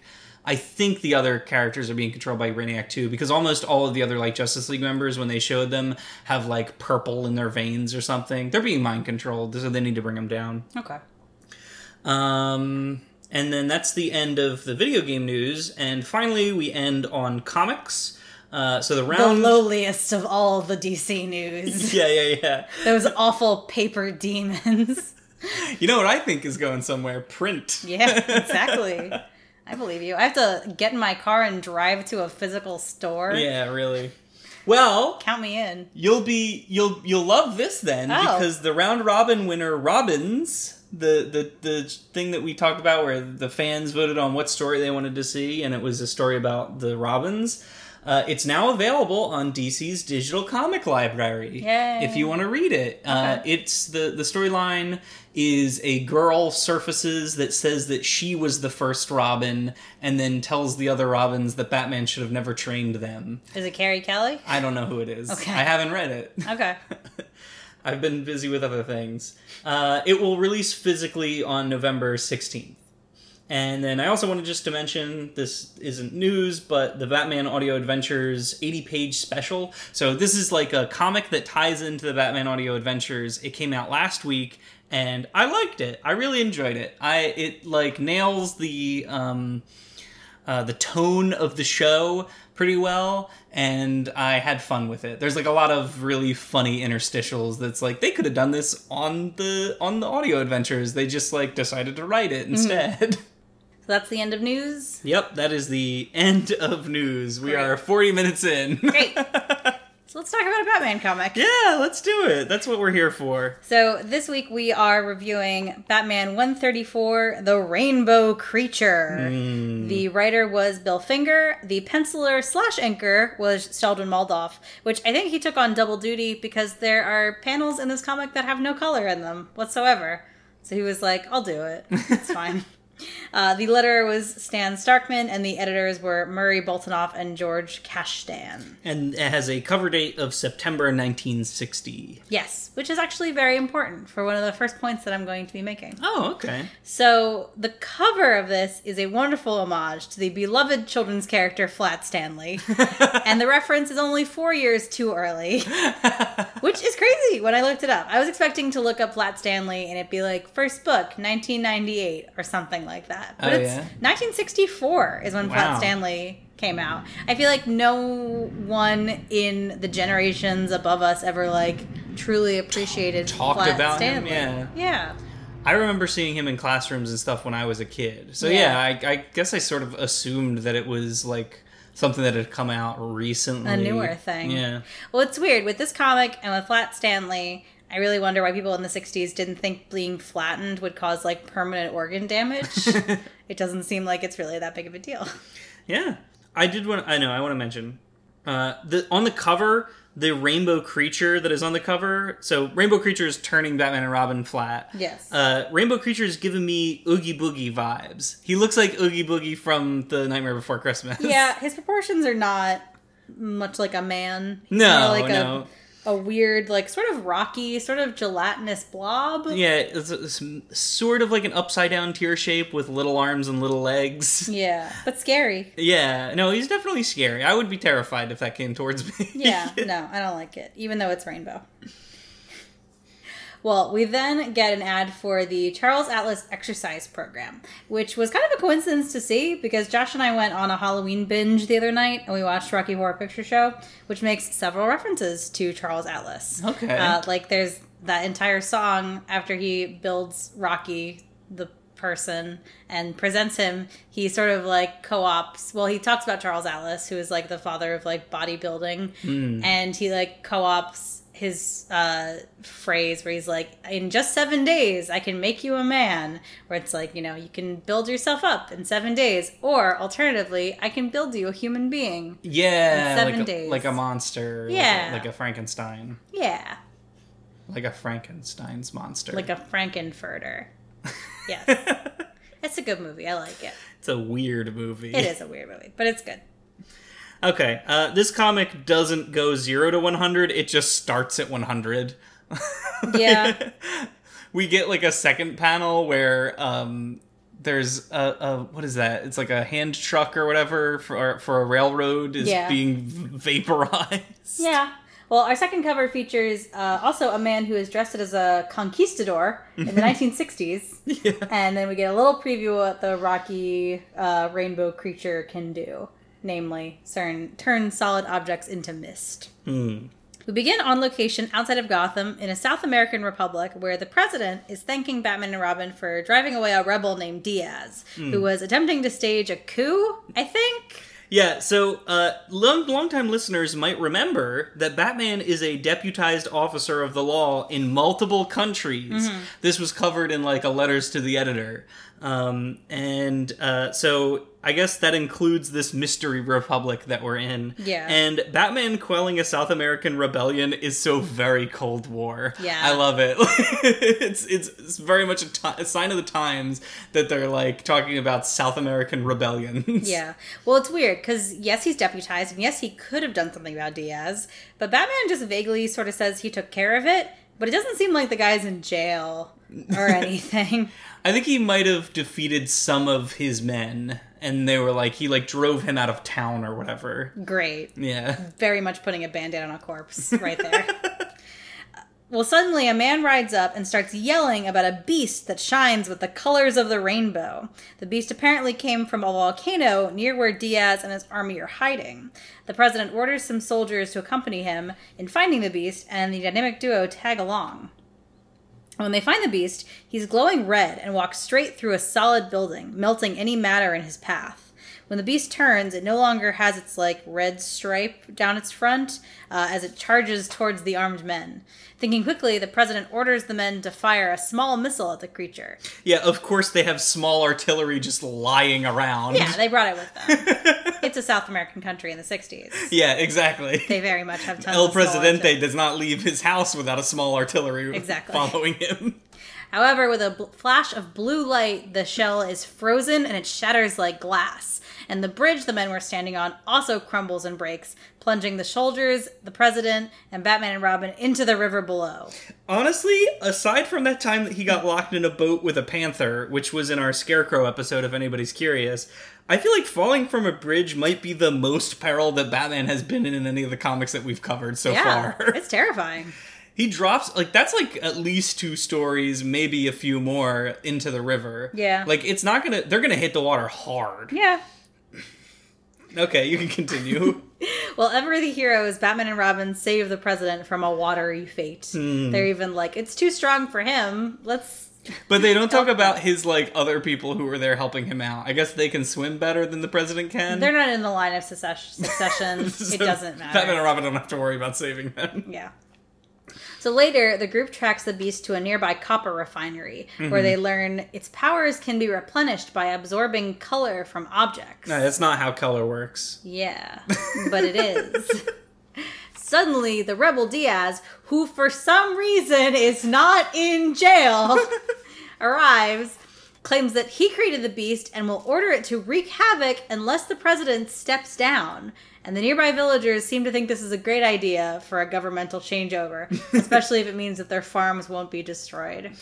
I think the other characters are being controlled by Brainiac too, because almost all of the other like Justice League members, when they showed them, have like purple in their veins or something. They're being mind controlled, so they need to bring them down. Okay. Um, and then that's the end of the video game news. And finally, we end on comics. Uh, so the round, the lowliest of all the DC news. yeah, yeah, yeah. Those awful paper demons. You know what I think is going somewhere? Print. Yeah, exactly. I believe you. I have to get in my car and drive to a physical store. Yeah, really. Well, Count me in. you'll be you'll you'll love this then Oh. because the round robin winner Robins, the the the thing that we talked about where the fans voted on what story they wanted to see and it was a story about the Robins. Uh, it's now available on DC's digital comic library. Yay. If you want to read it, uh, it's the the storyline is a girl surfaces that says that she was the first Robin, and then tells the other Robins that Batman should have never trained them. Is it Carrie Kelly? I don't know who it is. Okay. I haven't read it. Okay. I've been busy with other things. Uh, it will release physically on November 16th. And then I also wanted just to mention this isn't news, but the Batman Audio Adventures 80 page special. So, this is like a comic that ties into the Batman Audio Adventures. It came out last week, and I liked it. I really enjoyed it. I It like nails the. Um, uh, the tone of the show pretty well, and I had fun with it. There's like a lot of really funny interstitials that's like they could have done this on the on the audio adventures. They just like decided to write it instead. So that's the end of news. yep, that is the end of news. We are 40 minutes in. Great. so let's talk about a Batman comic. yeah, let's do it. That's what we're here for. So this week we are reviewing Batman 134, The Rainbow Creature. Hmm. The writer was Bill Finger. The penciler slash inker was Sheldon Moldoff, which I think he took on double duty because there are panels in this comic that have no color in them whatsoever. So he was like, I'll do it. It's fine. Uh, the letterer was Stan Starkman, and the editors were Murray Boltinoff and George Kashdan. And it has a cover date of September 1960. Yes, which is actually very important for one of the first points that I'm going to be making. Oh, okay. So, the cover of this is a wonderful homage to the beloved children's character Flat Stanley. and the reference is only four years too early, which is crazy when I looked it up. I was expecting to look up Flat Stanley and it'd be like, first book, 1998, or something like that. But Oh, it's yeah? 1964 is when Wow. Flat Stanley came out. I feel like no one in the generations above us ever like truly appreciated Talked Flat about him, Stanley. yeah. Yeah. I remember seeing him in classrooms and stuff when I was a kid. So Yeah. yeah, I, I guess I sort of assumed that it was like something that had come out recently. a newer thing. Yeah. Well, it's weird with this comic and with Flat Stanley. I really wonder why people in the '60s didn't think being flattened would cause like permanent organ damage. it doesn't seem like it's really that big of a deal. Yeah. I did want I know, I want to mention uh the on the cover the rainbow creature that is on the cover. So Rainbow Creature is turning Batman and Robin flat. Yes. Uh, Rainbow Creature is giving me Oogie Boogie vibes. He looks like Oogie Boogie from The Nightmare Before Christmas. yeah, his proportions are not much like a man. He's No, like no. a a weird, like sort of rocky, sort of gelatinous blob. Yeah, it's, it's sort of like an upside down tear shape with little arms and little legs. Yeah, but scary. Yeah, no, he's definitely scary. I would be terrified if that came towards me. Yeah, no, I don't like it, even though it's rainbow. Well, we then get an ad for the Charles Atlas exercise program, which was kind of a coincidence to see because Josh and I went on a Halloween binge the other night and we watched Rocky Horror Picture Show, which makes several references to Charles Atlas. Okay. Uh, like there's that entire song after he builds Rocky, the person, and presents him, he sort of like co-ops. Well, he talks about Charles Atlas, who is like the father of like bodybuilding, and he like co-ops his uh phrase where he's like in just seven days i can make you a man where it's like you know you can build yourself up in seven days or alternatively i can build you a human being Yeah, seven like a, days. like a monster. like a- Yeah. like a, Frankenstein, yeah like a Frankenstein's monster. like a Frank-N-Furter yes it's a good movie i like it it's a weird movie. it is a weird movie but it's good Okay, uh, this comic doesn't go zero to one hundred. It just starts at one hundred. Yeah. we get like a second panel where um, there's a, a what is that? It's like a hand truck or whatever for for a railroad is Yeah. being vaporized. Yeah. Well, our second cover features uh, also a man who is dressed as a conquistador in the 1960s. Yeah. And then we get a little preview of what the rocky uh, rainbow creature can do, namely, turn, turn solid objects into mist. Hmm. We begin on location outside of Gotham in a South American republic where the president is thanking Batman and Robin for driving away a rebel named Diaz, who was attempting to stage a coup, I think. Yeah, so uh, long longtime listeners might remember that Batman is a deputized officer of the law in multiple countries. This was covered in like a letters to the editor, um, and uh, so I guess that includes this mystery republic that we're in. Yeah. and Batman quelling a South American rebellion is so very Cold War. Yeah. I love it. it's, it's it's very much a ti- a sign of the times that they're like talking about South American rebellions. Yeah. Well, it's weird because yes, he's deputized, and yes, he could have done something about Diaz, but Batman just vaguely sort of says he took care of it, but it doesn't seem like the guy's in jail or anything. I think he might have defeated some of his men, and they were like he like drove him out of town or whatever. Great. Yeah. Very much putting a band-aid on a corpse right there. well, suddenly a man rides up and starts yelling about a beast that shines with the colors of the rainbow. The beast apparently came from a volcano near where Diaz and his army are hiding. The president orders some soldiers to accompany him in finding the beast, and the dynamic duo tag along. When they find the beast, he's glowing red and walks straight through a solid building, melting any matter in his path. When the beast turns, it no longer has its like red stripe down its front uh, as it charges towards the armed men. Thinking quickly, the president orders the men to fire a small missile at the creature. Yeah, of course they have small artillery just lying around. Yeah, they brought it with them. it's a South American country in the 60s. Yeah, exactly. They very much have tons El Presidente does not leave his house without a small artillery Exactly. following him. However, with a bl- flash of blue light, the shell is frozen and it shatters like glass. And the bridge the men were standing on also crumbles and breaks, plunging the soldiers, the president, and Batman and Robin into the river below. Honestly, aside from that time that he got locked in a boat with a panther, which was in our Scarecrow episode, if anybody's curious, I feel like falling from a bridge might be the most peril that Batman has been in in any of the comics that we've covered so yeah, far. it's terrifying. he drops like that's like at least two stories, maybe a few more into the river. Yeah. like it's not gonna. They're gonna hit the water hard. Yeah. Okay, you can continue. Well, ever the heroes, Batman and Robin save the president from a watery fate. Hmm. They're even like, it's too strong for him. Let's. but they don't talk about his like other people who were there helping him out. I guess they can swim better than the president can. They're not in the line of success- succession. So it doesn't matter. Batman and Robin don't have to worry about saving them. Yeah. So later, the group tracks the beast to a nearby copper refinery, where mm-hmm. they learn its powers can be replenished by absorbing color from objects. No, that's not how color works. Yeah, but it is. Suddenly, the rebel Diaz, who for some reason is not in jail, arrives, claims that he created the beast and will order it to wreak havoc unless the president steps down. And the nearby villagers seem to think this is a great idea for a governmental changeover, especially if it means that their farms won't be destroyed.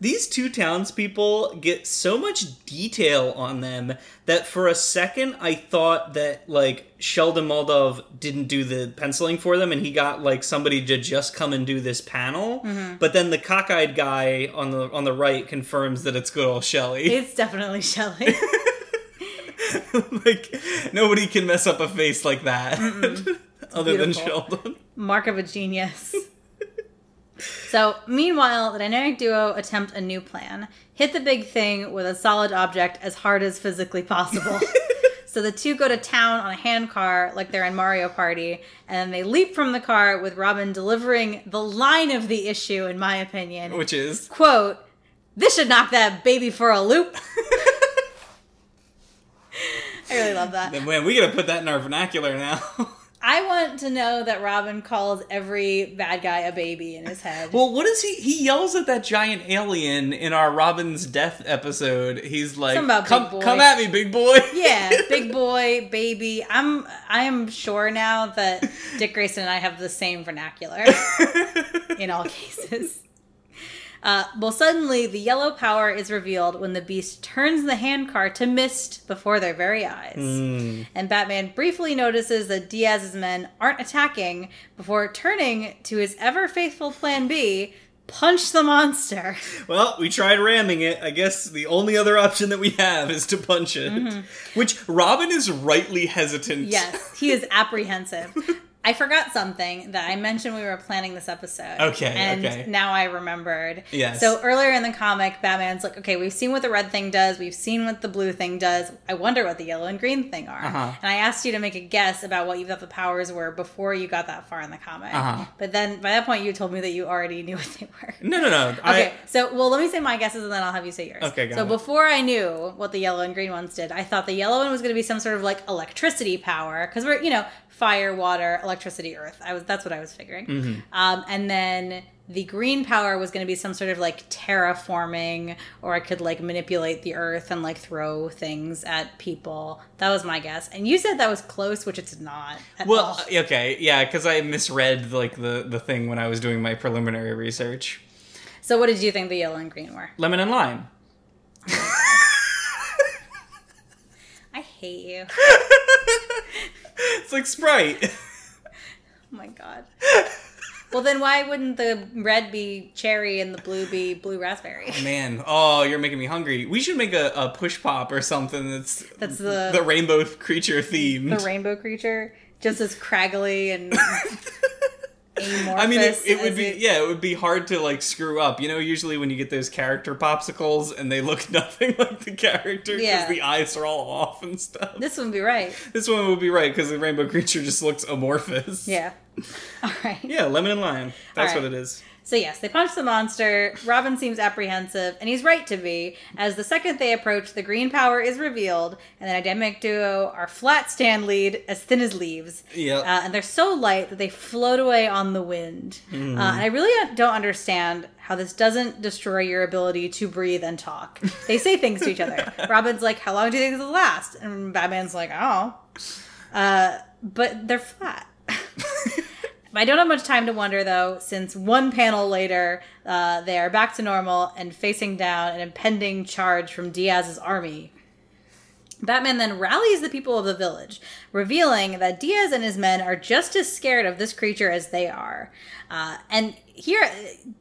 These two townspeople get so much detail on them that for a second I thought that like Sheldon Moldoff didn't do the penciling for them and he got like somebody to just come and do this panel. Mm-hmm. But then the cockeyed guy on the on the right confirms that it's good old Shelley. It's definitely Shelley. like nobody can mess up a face like that. Other than. Sheldon. Mark of a genius. so, meanwhile, the dynamic duo attempt a new plan hit the big thing with a solid object as hard as physically possible. so, the two go to town on a hand car like they're in Mario Party, and then they leap from the car with Robin delivering the line of the issue, in my opinion. Which is Quote, this should knock that baby for a loop. I really love that. man, we gotta put that in our vernacular now. I want to know that Robin calls every bad guy a baby in his head. Well, what is he? He yells at that giant alien in our Robin's death episode. He's like, about "Come, big boy." come at me, big boy." yeah, big boy, baby. I'm I am sure now that Dick Grayson and I have the same vernacular in all cases. Uh, well, suddenly the yellow power is revealed when the beast turns the handcar to mist before their very eyes. Hmm. And Batman briefly notices that Diaz's men aren't attacking before turning to his ever faithful plan B punch the monster. Well, we tried ramming it. I guess the only other option that we have is to punch it. Which Robin is rightly hesitant. Yes, he is apprehensive. I forgot something that I mentioned we were planning this episode. Okay, And okay. now I remembered. Yes. So earlier in the comic, Batman's like, okay, we've seen what the red thing does, we've seen what the blue thing does. I wonder what the yellow and green thing are. Uh-huh. And I asked you to make a guess about what you thought the powers were before you got that far in the comic. Uh-huh. But then by that point, you told me that you already knew what they were. No, no, no. Okay, I, so well, let me say my guesses and then I'll have you say yours. Okay, So it. before I knew what the yellow and green ones did, I thought the yellow one was going to be some sort of like electricity power because we're you know fire, water, electricity, earth. I was that's what I was figuring. Mm-hmm. Um, and then the green power was going to be some sort of like terraforming, or I could like manipulate the earth and like throw things at people. That was my guess. And you said that was close, which it's not. Well, all. okay, yeah, because I misread like the the thing when I was doing my preliminary research. so what did you think the yellow and green were? Lemon and lime. I hate you. It's like Sprite. Oh my god. Well, then why wouldn't the red be cherry and the blue be blue raspberry? Oh, man, oh, you're making me hungry. We should make a, a push pop or something that's That's the the rainbow creature theme. the rainbow creature, just as craggly and. I mean, it, it would be yeah, it would be hard to like screw up. You know, usually when you get those character popsicles and they look nothing like the character because Yeah. the eyes are all off and stuff. This one would be right. This one would be right because the rainbow creature just looks amorphous. Yeah. All right. Yeah, lemon and lime. That's All what it is. So yes, they punch the monster. Robin seems apprehensive, and he's right to be. As the second they approach, the green power is revealed, and the dynamic duo are flat stand lead, as thin as leaves. Yep. Uh, and they're so light that they float away on the wind. Mm-hmm. Uh, and I really don't understand how this doesn't destroy your ability to breathe and talk. They say things to each other. Robin's like, "How long do you think this will last?" And Batman's like, "Oh." Uh, but they're flat. I don't have much time to wonder though, since one panel later, uh, they are back to normal and facing down an impending charge from Diaz's army. Batman then rallies the people of the village, revealing that Diaz and his men are just as scared of this creature as they are. Uh, and here,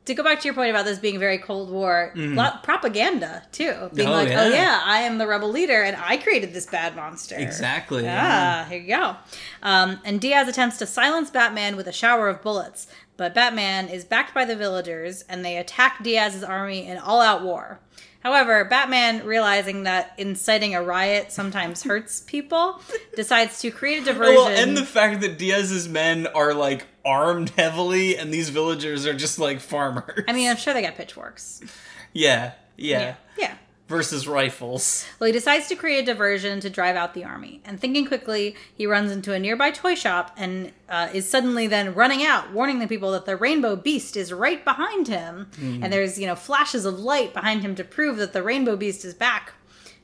to go back to your point about this being very Cold War, lot propaganda too, being. Oh, like, yeah. "Oh yeah, I am the rebel leader, and I created this bad monster." Exactly. Ah, here you go. Um, and Diaz attempts to silence Batman with a shower of bullets, but Batman is backed by the villagers, and they attack Diaz's army in all-out war. However, Batman, realizing that inciting a riot sometimes hurts people, decides to create a diversion. Well, and the fact that Diaz's men are like armed heavily and these villagers are just like farmers. I mean, I'm sure they got pitchforks. yeah, yeah. Yeah. Versus rifles. Well, he decides to create a diversion to drive out the army. And thinking quickly, he runs into a nearby toy shop and uh, is suddenly then running out, warning the people that the rainbow beast is right behind him. And there's, you know, flashes of light behind him to prove that the rainbow beast is back.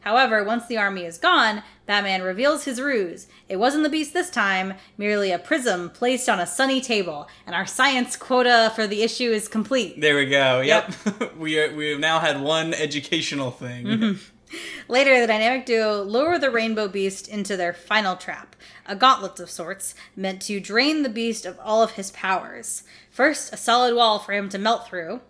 However, once the army is gone, Batman reveals his ruse. It wasn't the beast this time, merely a prism placed on a sunny table, and our science quota for the issue is complete. There we go. Yep. we are, we have now had one educational thing. Mm-hmm. Later, the dynamic duo lure the rainbow beast into their final trap, a gauntlet of sorts, meant to drain the beast of all of his powers. First, a solid wall for him to melt through.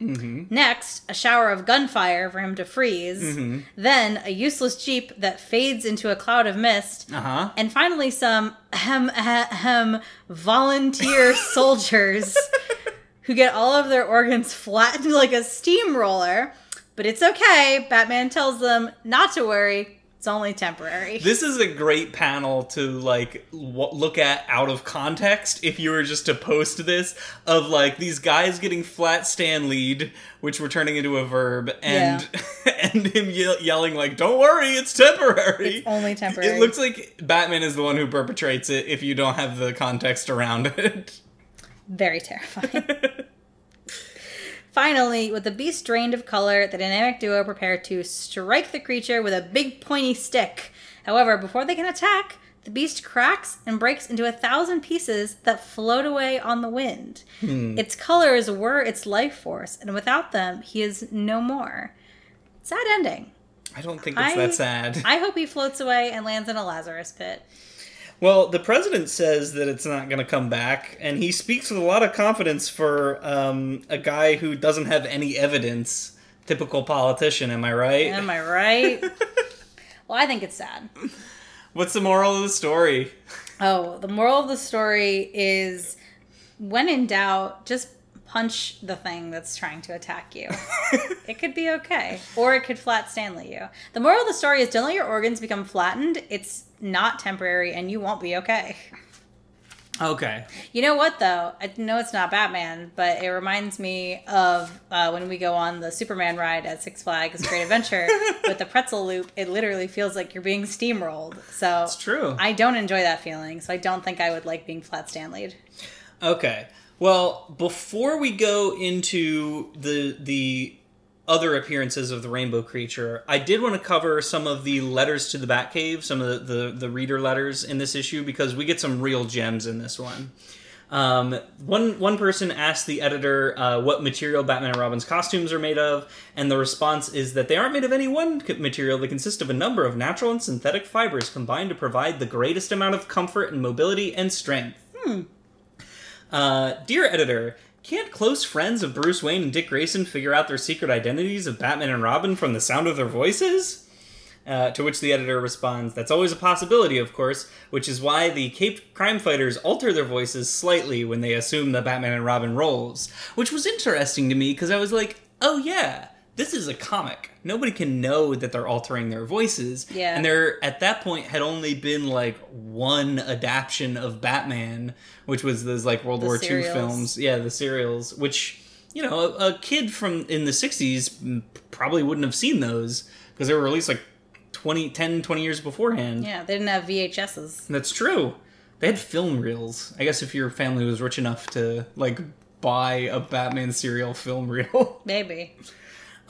Next, a shower of gunfire for him to freeze. Then, a useless jeep that fades into a cloud of mist. Uh huh. And finally, some ahem, ahem, volunteer soldiers who get all of their organs flattened like a steamroller. But it's okay. Batman tells them not to worry. It's only temporary. This is a great panel to like w- look at out of context if you were just to post this of like these guys getting flat stand lead, which we're turning into a verb, and and him ye- yelling like, "Don't worry, it's temporary." It's only temporary. It looks like Batman is the one who perpetrates it if you don't have the context around it. Very terrifying. Finally, with the beast drained of color, the dynamic duo prepare to strike the creature with a big pointy stick. However, before they can attack, the beast cracks and breaks into a thousand pieces that float away on the wind. Hmm. Its colors were its life force, and without them, he is no more. Sad ending. I don't think it's I- that sad. I hope he floats away and lands in a Lazarus pit. Well, the president says that it's not going to come back, and he speaks with a lot of confidence for um, a guy who doesn't have any evidence. Typical politician, am I right? Am I right? well, I think it's sad. What's the moral of the story? Oh, the moral of the story is when in doubt, just punch the thing that's trying to attack you. it could be okay. Or it could flat Stanley you. The moral of the story is don't let your organs become flattened. It's not temporary and you won't be okay. Okay. You know what though? I know it's not Batman, but it reminds me of uh, when we go on the Superman ride at Six Flags Great Adventure with the pretzel loop. It literally feels like you're being steamrolled. So It's true. I don't enjoy that feeling, so I don't think I would like being flat Stanleyed. Okay. Well, before we go into the the other appearances of the rainbow creature, I did want to cover some of the letters to the Batcave, some of the, the, the reader letters in this issue, because we get some real gems in this one. Um, one one person asked the editor uh, what material Batman and Robin's costumes are made of, and the response is that they aren't made of any one material. They consist of a number of natural and synthetic fibers combined to provide the greatest amount of comfort and mobility and strength. Hmm. Uh, dear editor, can't close friends of Bruce Wayne and Dick Grayson figure out their secret identities of Batman and Robin from the sound of their voices? Uh, to which the editor responds, That's always a possibility, of course, which is why the caped crime fighters alter their voices slightly when they assume the Batman and Robin roles. Which was interesting to me because I was like, Oh, yeah, this is a comic. Nobody can know that they're altering their voices. Yeah. And there, at that point, had only been like one adaptation of Batman, which was those like World The War serials. II films. Yeah, the serials, which, you know, a, a kid from in the 60s mm, probably wouldn't have seen those because they were released like 20, 10, 20 years beforehand. Yeah, they didn't have VHSs. That's true. They had film reels. I guess if your family was rich enough to like buy a Batman serial film reel. Maybe.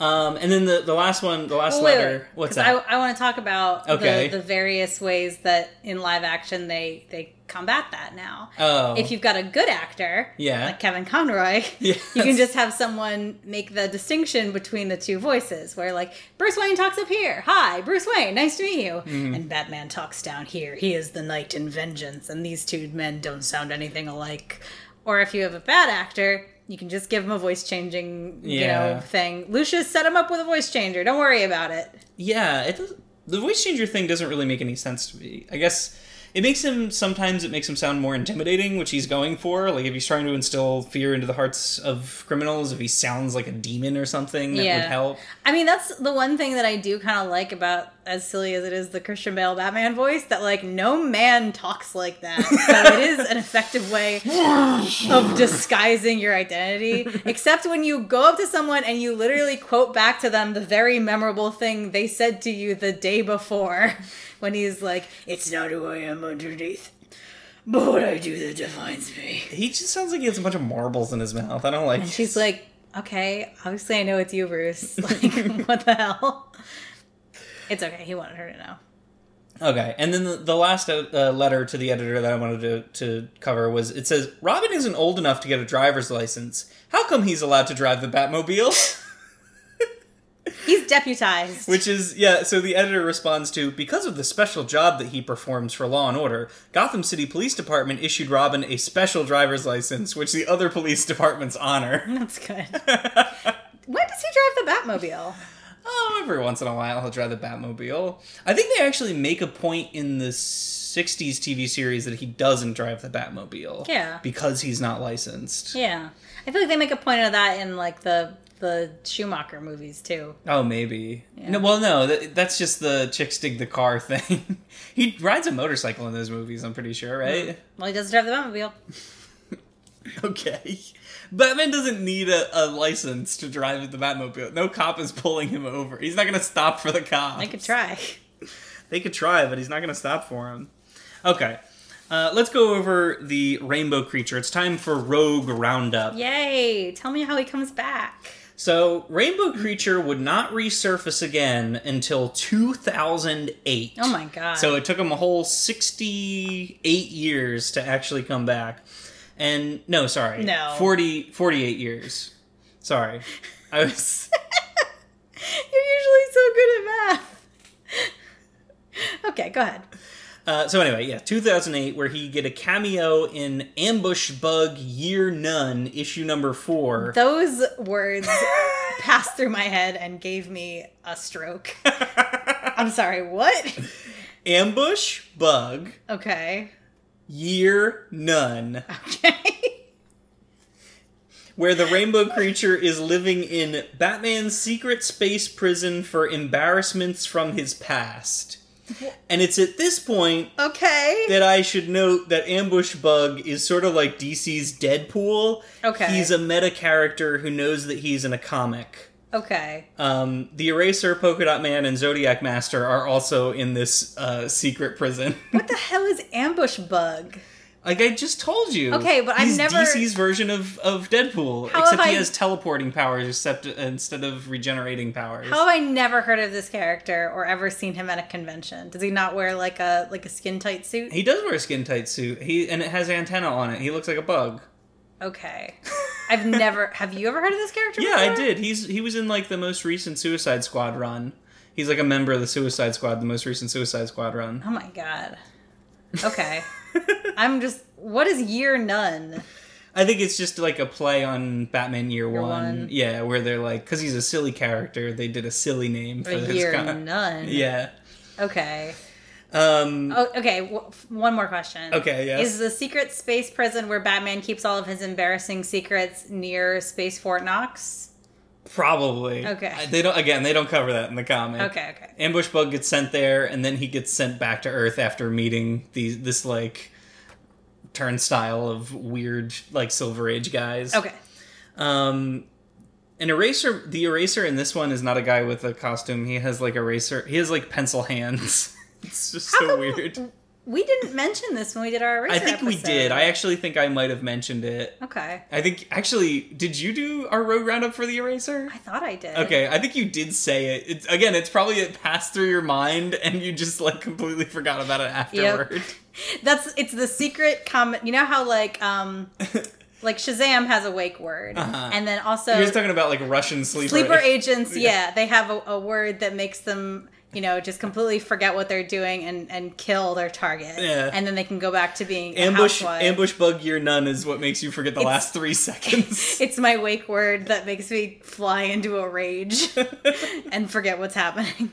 Um, and then the, the last one, the last Well, wait, letter. What's that? I, I want to talk about Okay. the, the various ways that in live action they they combat that now. oh, If you've got a good actor, Yeah. like Kevin Conroy, Yes. you can just have someone make the distinction between the two voices, where like Bruce Wayne talks up here, "Hi, Bruce Wayne, nice to meet you," Mm-hmm. and Batman talks down here, "He is the Knight in Vengeance," and these two men don't sound anything alike. Or if you have a bad actor, you can just give him a voice changing, you know, thing. Lucius set him up with a voice changer. Don't worry about it. Yeah, it does, the voice changer thing doesn't really make any sense to me. I guess it makes him sometimes it makes him sound more intimidating, which he's going for. Like if he's trying to instill fear into the hearts of criminals, if he sounds like a demon or something, that Yeah. would help. I mean, that's the one thing that I do kind of like about, as silly as it is, the Christian Bale Batman voice. That like no man talks like that, so it is an effective way of disguising your identity. Except when you go up to someone and you literally quote back to them the very memorable thing they said to you the day before, when he's like, "It's not who I am underneath." But what I do that defines me. He just sounds like he has a bunch of marbles in his mouth. I don't like. And she's like, okay, obviously I know it's you, Bruce. Like, what the hell? It's okay. He wanted her to know. Okay, and then the, the last uh, uh, letter to the editor that I wanted to, to cover was it says Robin isn't old enough to get a driver's license. How come he's allowed to drive the Batmobile? Deputized. Which is yeah. So the editor responds to because of the special job that he performs for Law and Order, Gotham City Police Department issued Robin a special driver's license, which the other police departments honor. That's good. when does he drive the Batmobile? Oh, every once in a while he'll drive the Batmobile. I think they actually make a point in the '60s TV series that he doesn't drive the Batmobile. Yeah. because he's not licensed. Yeah. I feel like they make a point of that in like the the Schumacher movies too. Oh, maybe. No, well, no, that, that's just the chicks dig the car thing. he rides a motorcycle in those movies. I'm pretty sure, right? Mm. Well, he doesn't drive the Batmobile. Okay. Batman doesn't need a, a license to drive the Batmobile. No cop is pulling him over. He's not going to stop for the cop. They could try. They could try, but he's not going to stop for him. Okay. Uh, let's go over the rainbow creature. It's time for Rogue Roundup. Yay! Tell me how he comes back. So, Rainbow Creature would not resurface again until 2008. Oh my god. So it took him a whole 68 years to actually come back. And no, sorry. No. 40 48 years. Sorry. I was You're usually so good at math. okay, go ahead. Uh, so anyway, yeah, 2008 where he get a cameo in Ambush Bug Year None issue number 4. Those words passed through my head and gave me a stroke. I'm sorry, what? Ambush Bug Okay. Year None. Okay. where the rainbow creature is living in Batman's secret space prison for embarrassments from his past. And it's at this point Okay. that I should note that Ambush Bug is sort of like DC's Deadpool. Okay. He's a meta character who knows that he's in a comic. Okay. Um, the Eraser, Polka Dot Man, and Zodiac Master are also in this uh, secret prison. What the hell is ambush bug? Like I just told you. Okay, but I've never- DC's version of, of Deadpool, How except have he I- has teleporting powers except uh, instead of regenerating powers. How have I never heard of this character or ever seen him at a convention? Does he not wear like a like a skin tight suit? He does wear a skin tight suit. He and it has antenna on it. He looks like a bug. Okay. I've never have you ever heard of this character? Yeah, I did. He's he was in like the most recent Suicide Squad run. He's like a member of the Suicide Squad, the most recent Suicide Squad run. Oh my god. Okay. I'm just what is year none? I think it's just like a play on Batman Year, one. One. Yeah, where they're like, because he's a silly character, they did a silly name for A his year con- none. Yeah. Okay. Um, Oh, okay. W- one more question. Okay, yes. Is the secret space prison where Batman keeps all of his embarrassing secrets near Space Fort Knox? Probably. Okay. They don't. Again, they don't cover that in the comic. Okay. Okay. Ambush Bug gets sent there, and then he gets sent back to Earth after meeting these this like turnstile of weird like Silver Age guys. Okay. Um, an eraser. The eraser in this one is not a guy with a costume. He has like eraser. He has like pencil hands. it's just How so come weird. We didn't mention this when we did our eraser I think we did. I actually think I might have mentioned it. Okay. I think actually, did you do our road roundup for the eraser? I thought I did. Okay, I think you did say it. It's again, it's probably it passed through your mind and you just like completely forgot about it afterward. That's it's the secret comment. You know how like um like Shazam has a wake word, Uh-huh. and then also You're just talking about like Russian sleeper. sleeper agents. Yeah, they have a, a word that makes them you know just completely forget what they're doing and and kill their target. Yeah. and then they can go back to being Ambush ambush bug year none is what makes you forget the last three seconds. It's my wake word that makes me fly into a rage and forget what's happening.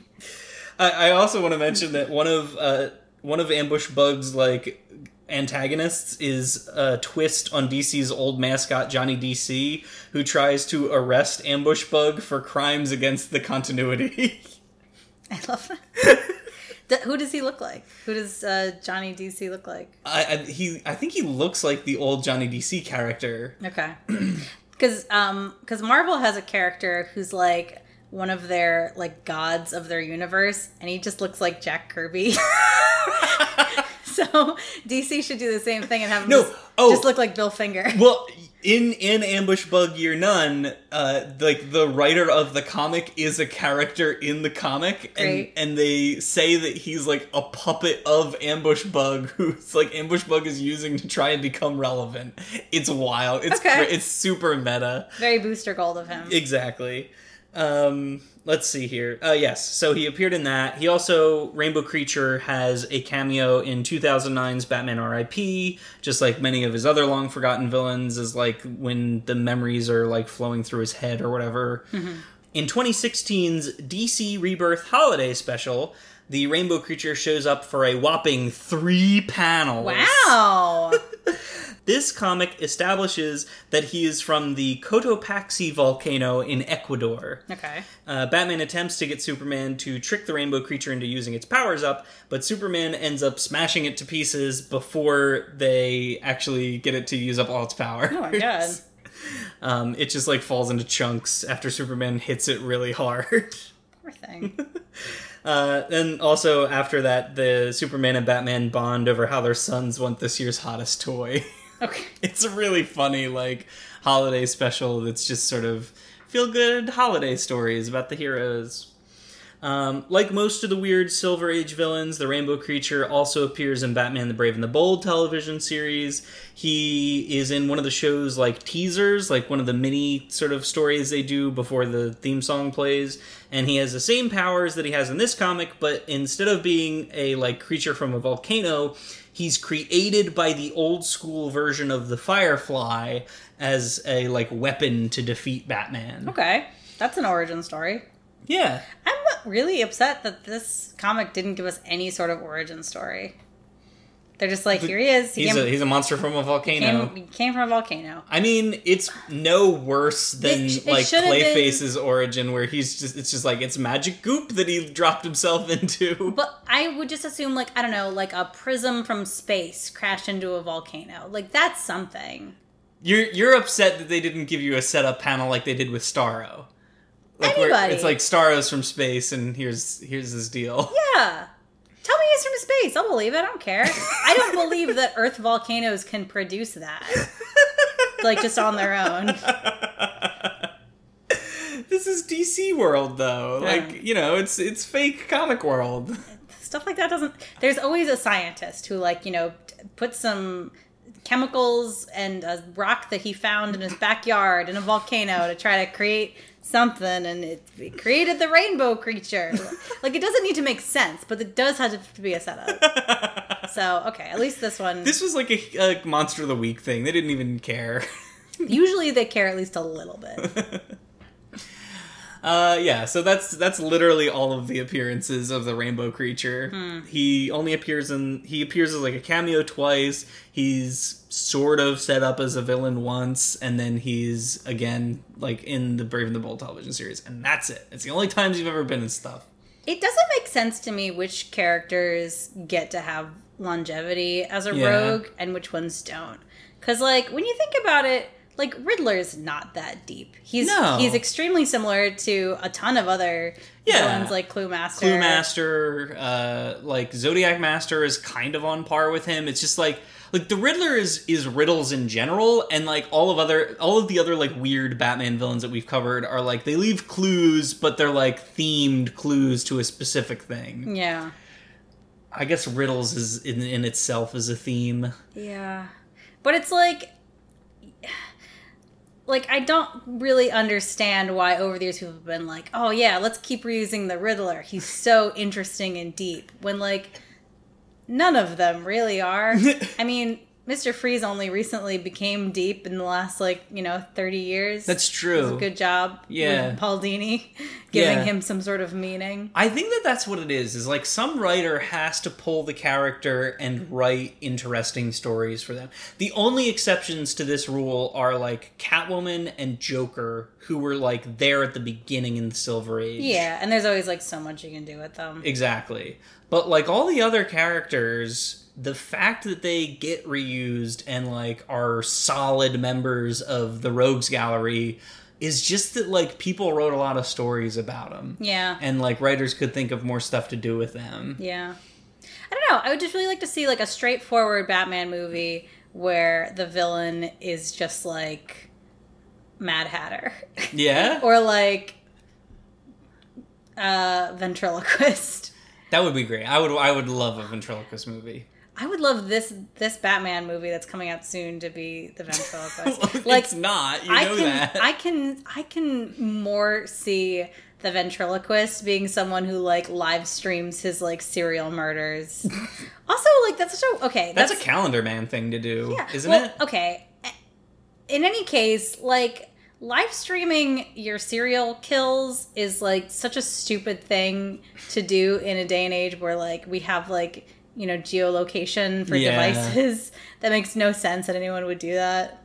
I, I also want to mention that one of uh, one of ambush bug's like antagonists is a twist on DC's old mascot Johnny DC, who tries to arrest ambush bug for crimes against the continuity. I love that. Who does he look like? Who does uh, Johnny DC look like? I, I he I think he looks like the old Johnny DC character. Okay. Because um, cause Marvel has a character who's like one of their like gods of their universe, and he just looks like Jack Kirby. so DC should do the same thing and have him No, just, oh. just look like Bill Finger. Well, in in Ambush Bug Year None, uh, like the writer of the comic is a character in the comic, and Great. and they say that he's like a puppet of Ambush Bug, who's like Ambush Bug is using to try and become relevant. It's wild. It's Okay. it's super meta. Very booster gold of him. Exactly. Um, let's see here. Uh, yes, so he appeared in that. He also Rainbow Creature has a cameo in 2009's Batman R.I.P. Just like many of his other long forgotten villains, is like when the memories are like flowing through his head or whatever. In 2016's DC Rebirth Holiday Special, the Rainbow Creature shows up for a whopping three panels. wow. This comic establishes that he is from the Cotopaxi volcano in Ecuador. okay. Uh, Batman attempts to get Superman to trick the rainbow creature into using its powers up, but Superman ends up smashing it to pieces before they actually get it to use up all its power. Oh my god. Um, it just like falls into chunks after Superman hits it really hard. Poor thing. Uh, and also after that, the Superman and Batman bond over how their sons want this year's hottest toy. Okay. it's a really funny like holiday special that's just sort of feel good holiday stories about the heroes. Um, like most of the weird Silver Age villains, the Rainbow Creature also appears in Batman the Brave and the Bold television series. He is in one of the show's like teasers, like one of the mini sort of stories they do before the theme song plays. And he has the same powers that he has in this comic, but instead of being a like creature from a volcano, he's created by the old school version of the Firefly as a like weapon to defeat Batman. Okay, that's an origin story. Yeah. I'm really upset that this comic didn't give us any sort of origin story. They're just like, here he is. He He's came, a, he's a monster from a volcano. came, came from a volcano. I mean, it's no worse than It sh- it like have been- Clayface's origin, where he's just it's just like it's magic goop that he dropped himself into. But I would just assume, like, I don't know, like a prism from space crashed into a volcano. Like, that's something. You're you're upset that they didn't give you a setup panel like they did with Starro. Like Anybody. it's like Starro's from space, and here's here's his deal. Yeah. Tell me he's from space. I'll believe it. I don't care. I don't believe that Earth volcanoes can produce that. Like, just on their own. this is DC world, though. Yeah. Like you know, it's it's fake comic world. stuff like that doesn't there's always a scientist who like you know put some chemicals and a rock that he found in his backyard in a volcano to try to create something and it, it created the rainbow creature like it doesn't need to make sense but it does have to be a setup so okay at least this one This was like a, a monster of the week thing. They didn't even care. usually they care at least a little bit Uh, yeah, so that's that's literally all of the appearances of the rainbow creature. Hmm. He only appears in he appears as like a cameo twice. He's sort of set up as a villain once, and then he's again like in the Brave and the Bold television series, and that's it. It's the only times you've ever been in stuff. it doesn't make sense to me which characters get to have longevity as a Yeah. rogue and which ones don't. Because, like, when you think about it, like Riddler's not that deep. He's No. he's extremely similar to a ton of other Yeah. villains like Clue Master. Clue Master, uh, like Zodiac Master is kind of on par with him. It's just like like the Riddler is is riddles in general, and like all of other all of the other like weird Batman villains that we've covered are like they leave clues, but they're like themed clues to a specific thing. Yeah. I guess riddles is in in itself is a theme. Yeah. But it's like like I don't really understand why over the years people have been like, "Oh yeah, let's keep reusing the Riddler. He's so interesting and deep." When like none of them really are. I mean, Mr. Freeze only recently became deep in the last like, you know, 30 years. That's true. a good job Yeah. Paul Dini giving Yeah. him some sort of meaning. I think that that's what it is. Is like some writer has to pull the character and write interesting stories for them. The only exceptions to this rule are like Catwoman and Joker, who were like there at the beginning in the Silver Age. Yeah, and there's always like so much you can do with them. exactly. But like all the other characters, the fact that they get reused and like are solid members of the Rogues Gallery is just that like people wrote a lot of stories about them. Yeah. And like writers could think of more stuff to do with them. Yeah. I don't know. I would just really like to see like a straightforward Batman movie where the villain is just like Mad Hatter. Yeah, or like uh ventriloquist. that would be great. I would I would love a ventriloquist movie. I would love this this Batman movie that's coming out soon to be the ventriloquist. like like it's not. You I know can that. I can I can more see the ventriloquist being someone who like live streams his like serial murders. also, like that's such a okay. That's, a calendar man thing to do, Yeah. isn't well, it? Okay. In any case, like live streaming your serial kills is like such a stupid thing to do in a day and age where like we have like, you know, geolocation for Yeah. devices. That makes no sense that anyone would do that.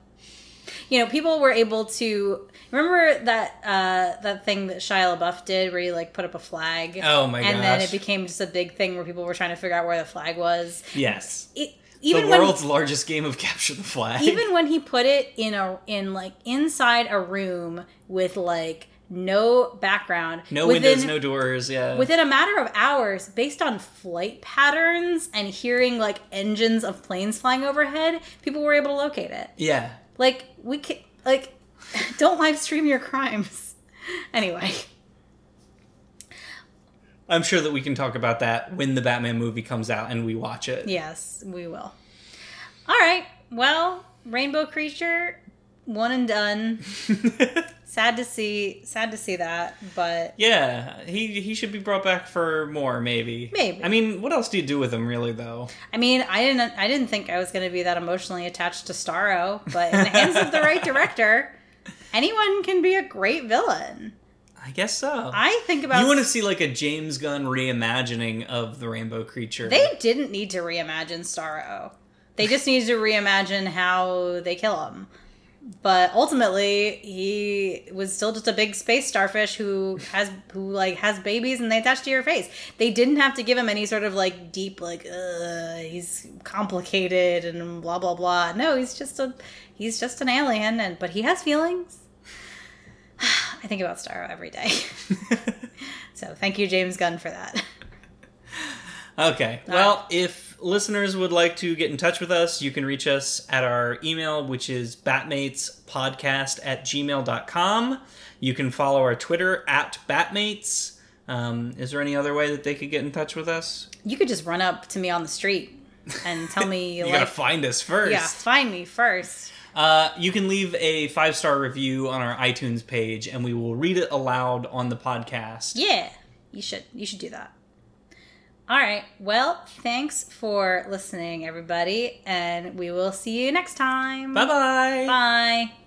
You know, people were able to remember that uh that thing that Shia LaBeouf did where he like put up a flag. Oh my And then it became just a big thing where people were trying to figure out where the flag was. Yes. It, even the when world's largest game of capture the flag. even when he put it in a in like inside a room with like no background no within, windows, no doors. Yeah. within a matter of hours based on flight patterns and hearing like engines of planes flying overhead people were able to locate it yeah. like we can like don't live stream your crimes anyway, I'm sure that we can talk about that when the Batman movie comes out and we watch it. yes, we will. All right. Well, Rainbow Creature, one and done. sad to see. Sad to see that, but yeah, he he should be brought back for more, maybe. Maybe. I mean, what else do you do with him, really, though? I mean, I didn't. I didn't think I was going to be that emotionally attached to Starro, but in the hands of the right director, anyone can be a great villain. I guess so. I think about. you want to see like a James Gunn reimagining of the Rainbow Creature? They didn't need to reimagine Starro. They just needed to reimagine how they kill him. But ultimately, he was still just a big space starfish who has who like has babies and they attach to your face. They didn't have to give him any sort of like deep like he's complicated and blah blah blah. No, he's just a he's just an alien and but he has feelings. I think about Starro every day. so thank you, James Gunn, for that. Okay. Well, if listeners would like to get in touch with us, you can reach us at our email, which is batmatespodcast at gmail.com. You can follow our Twitter at batmates. Um, is there any other way that they could get in touch with us? You could just run up to me on the street and tell me You like gotta find us first. yeah, find me first. Uh, you can leave a five star review on our iTunes page, and we will read it aloud on the podcast. Yeah, you should you should do that. All right. Well, thanks for listening, everybody, and we will see you next time. Bye bye. Bye.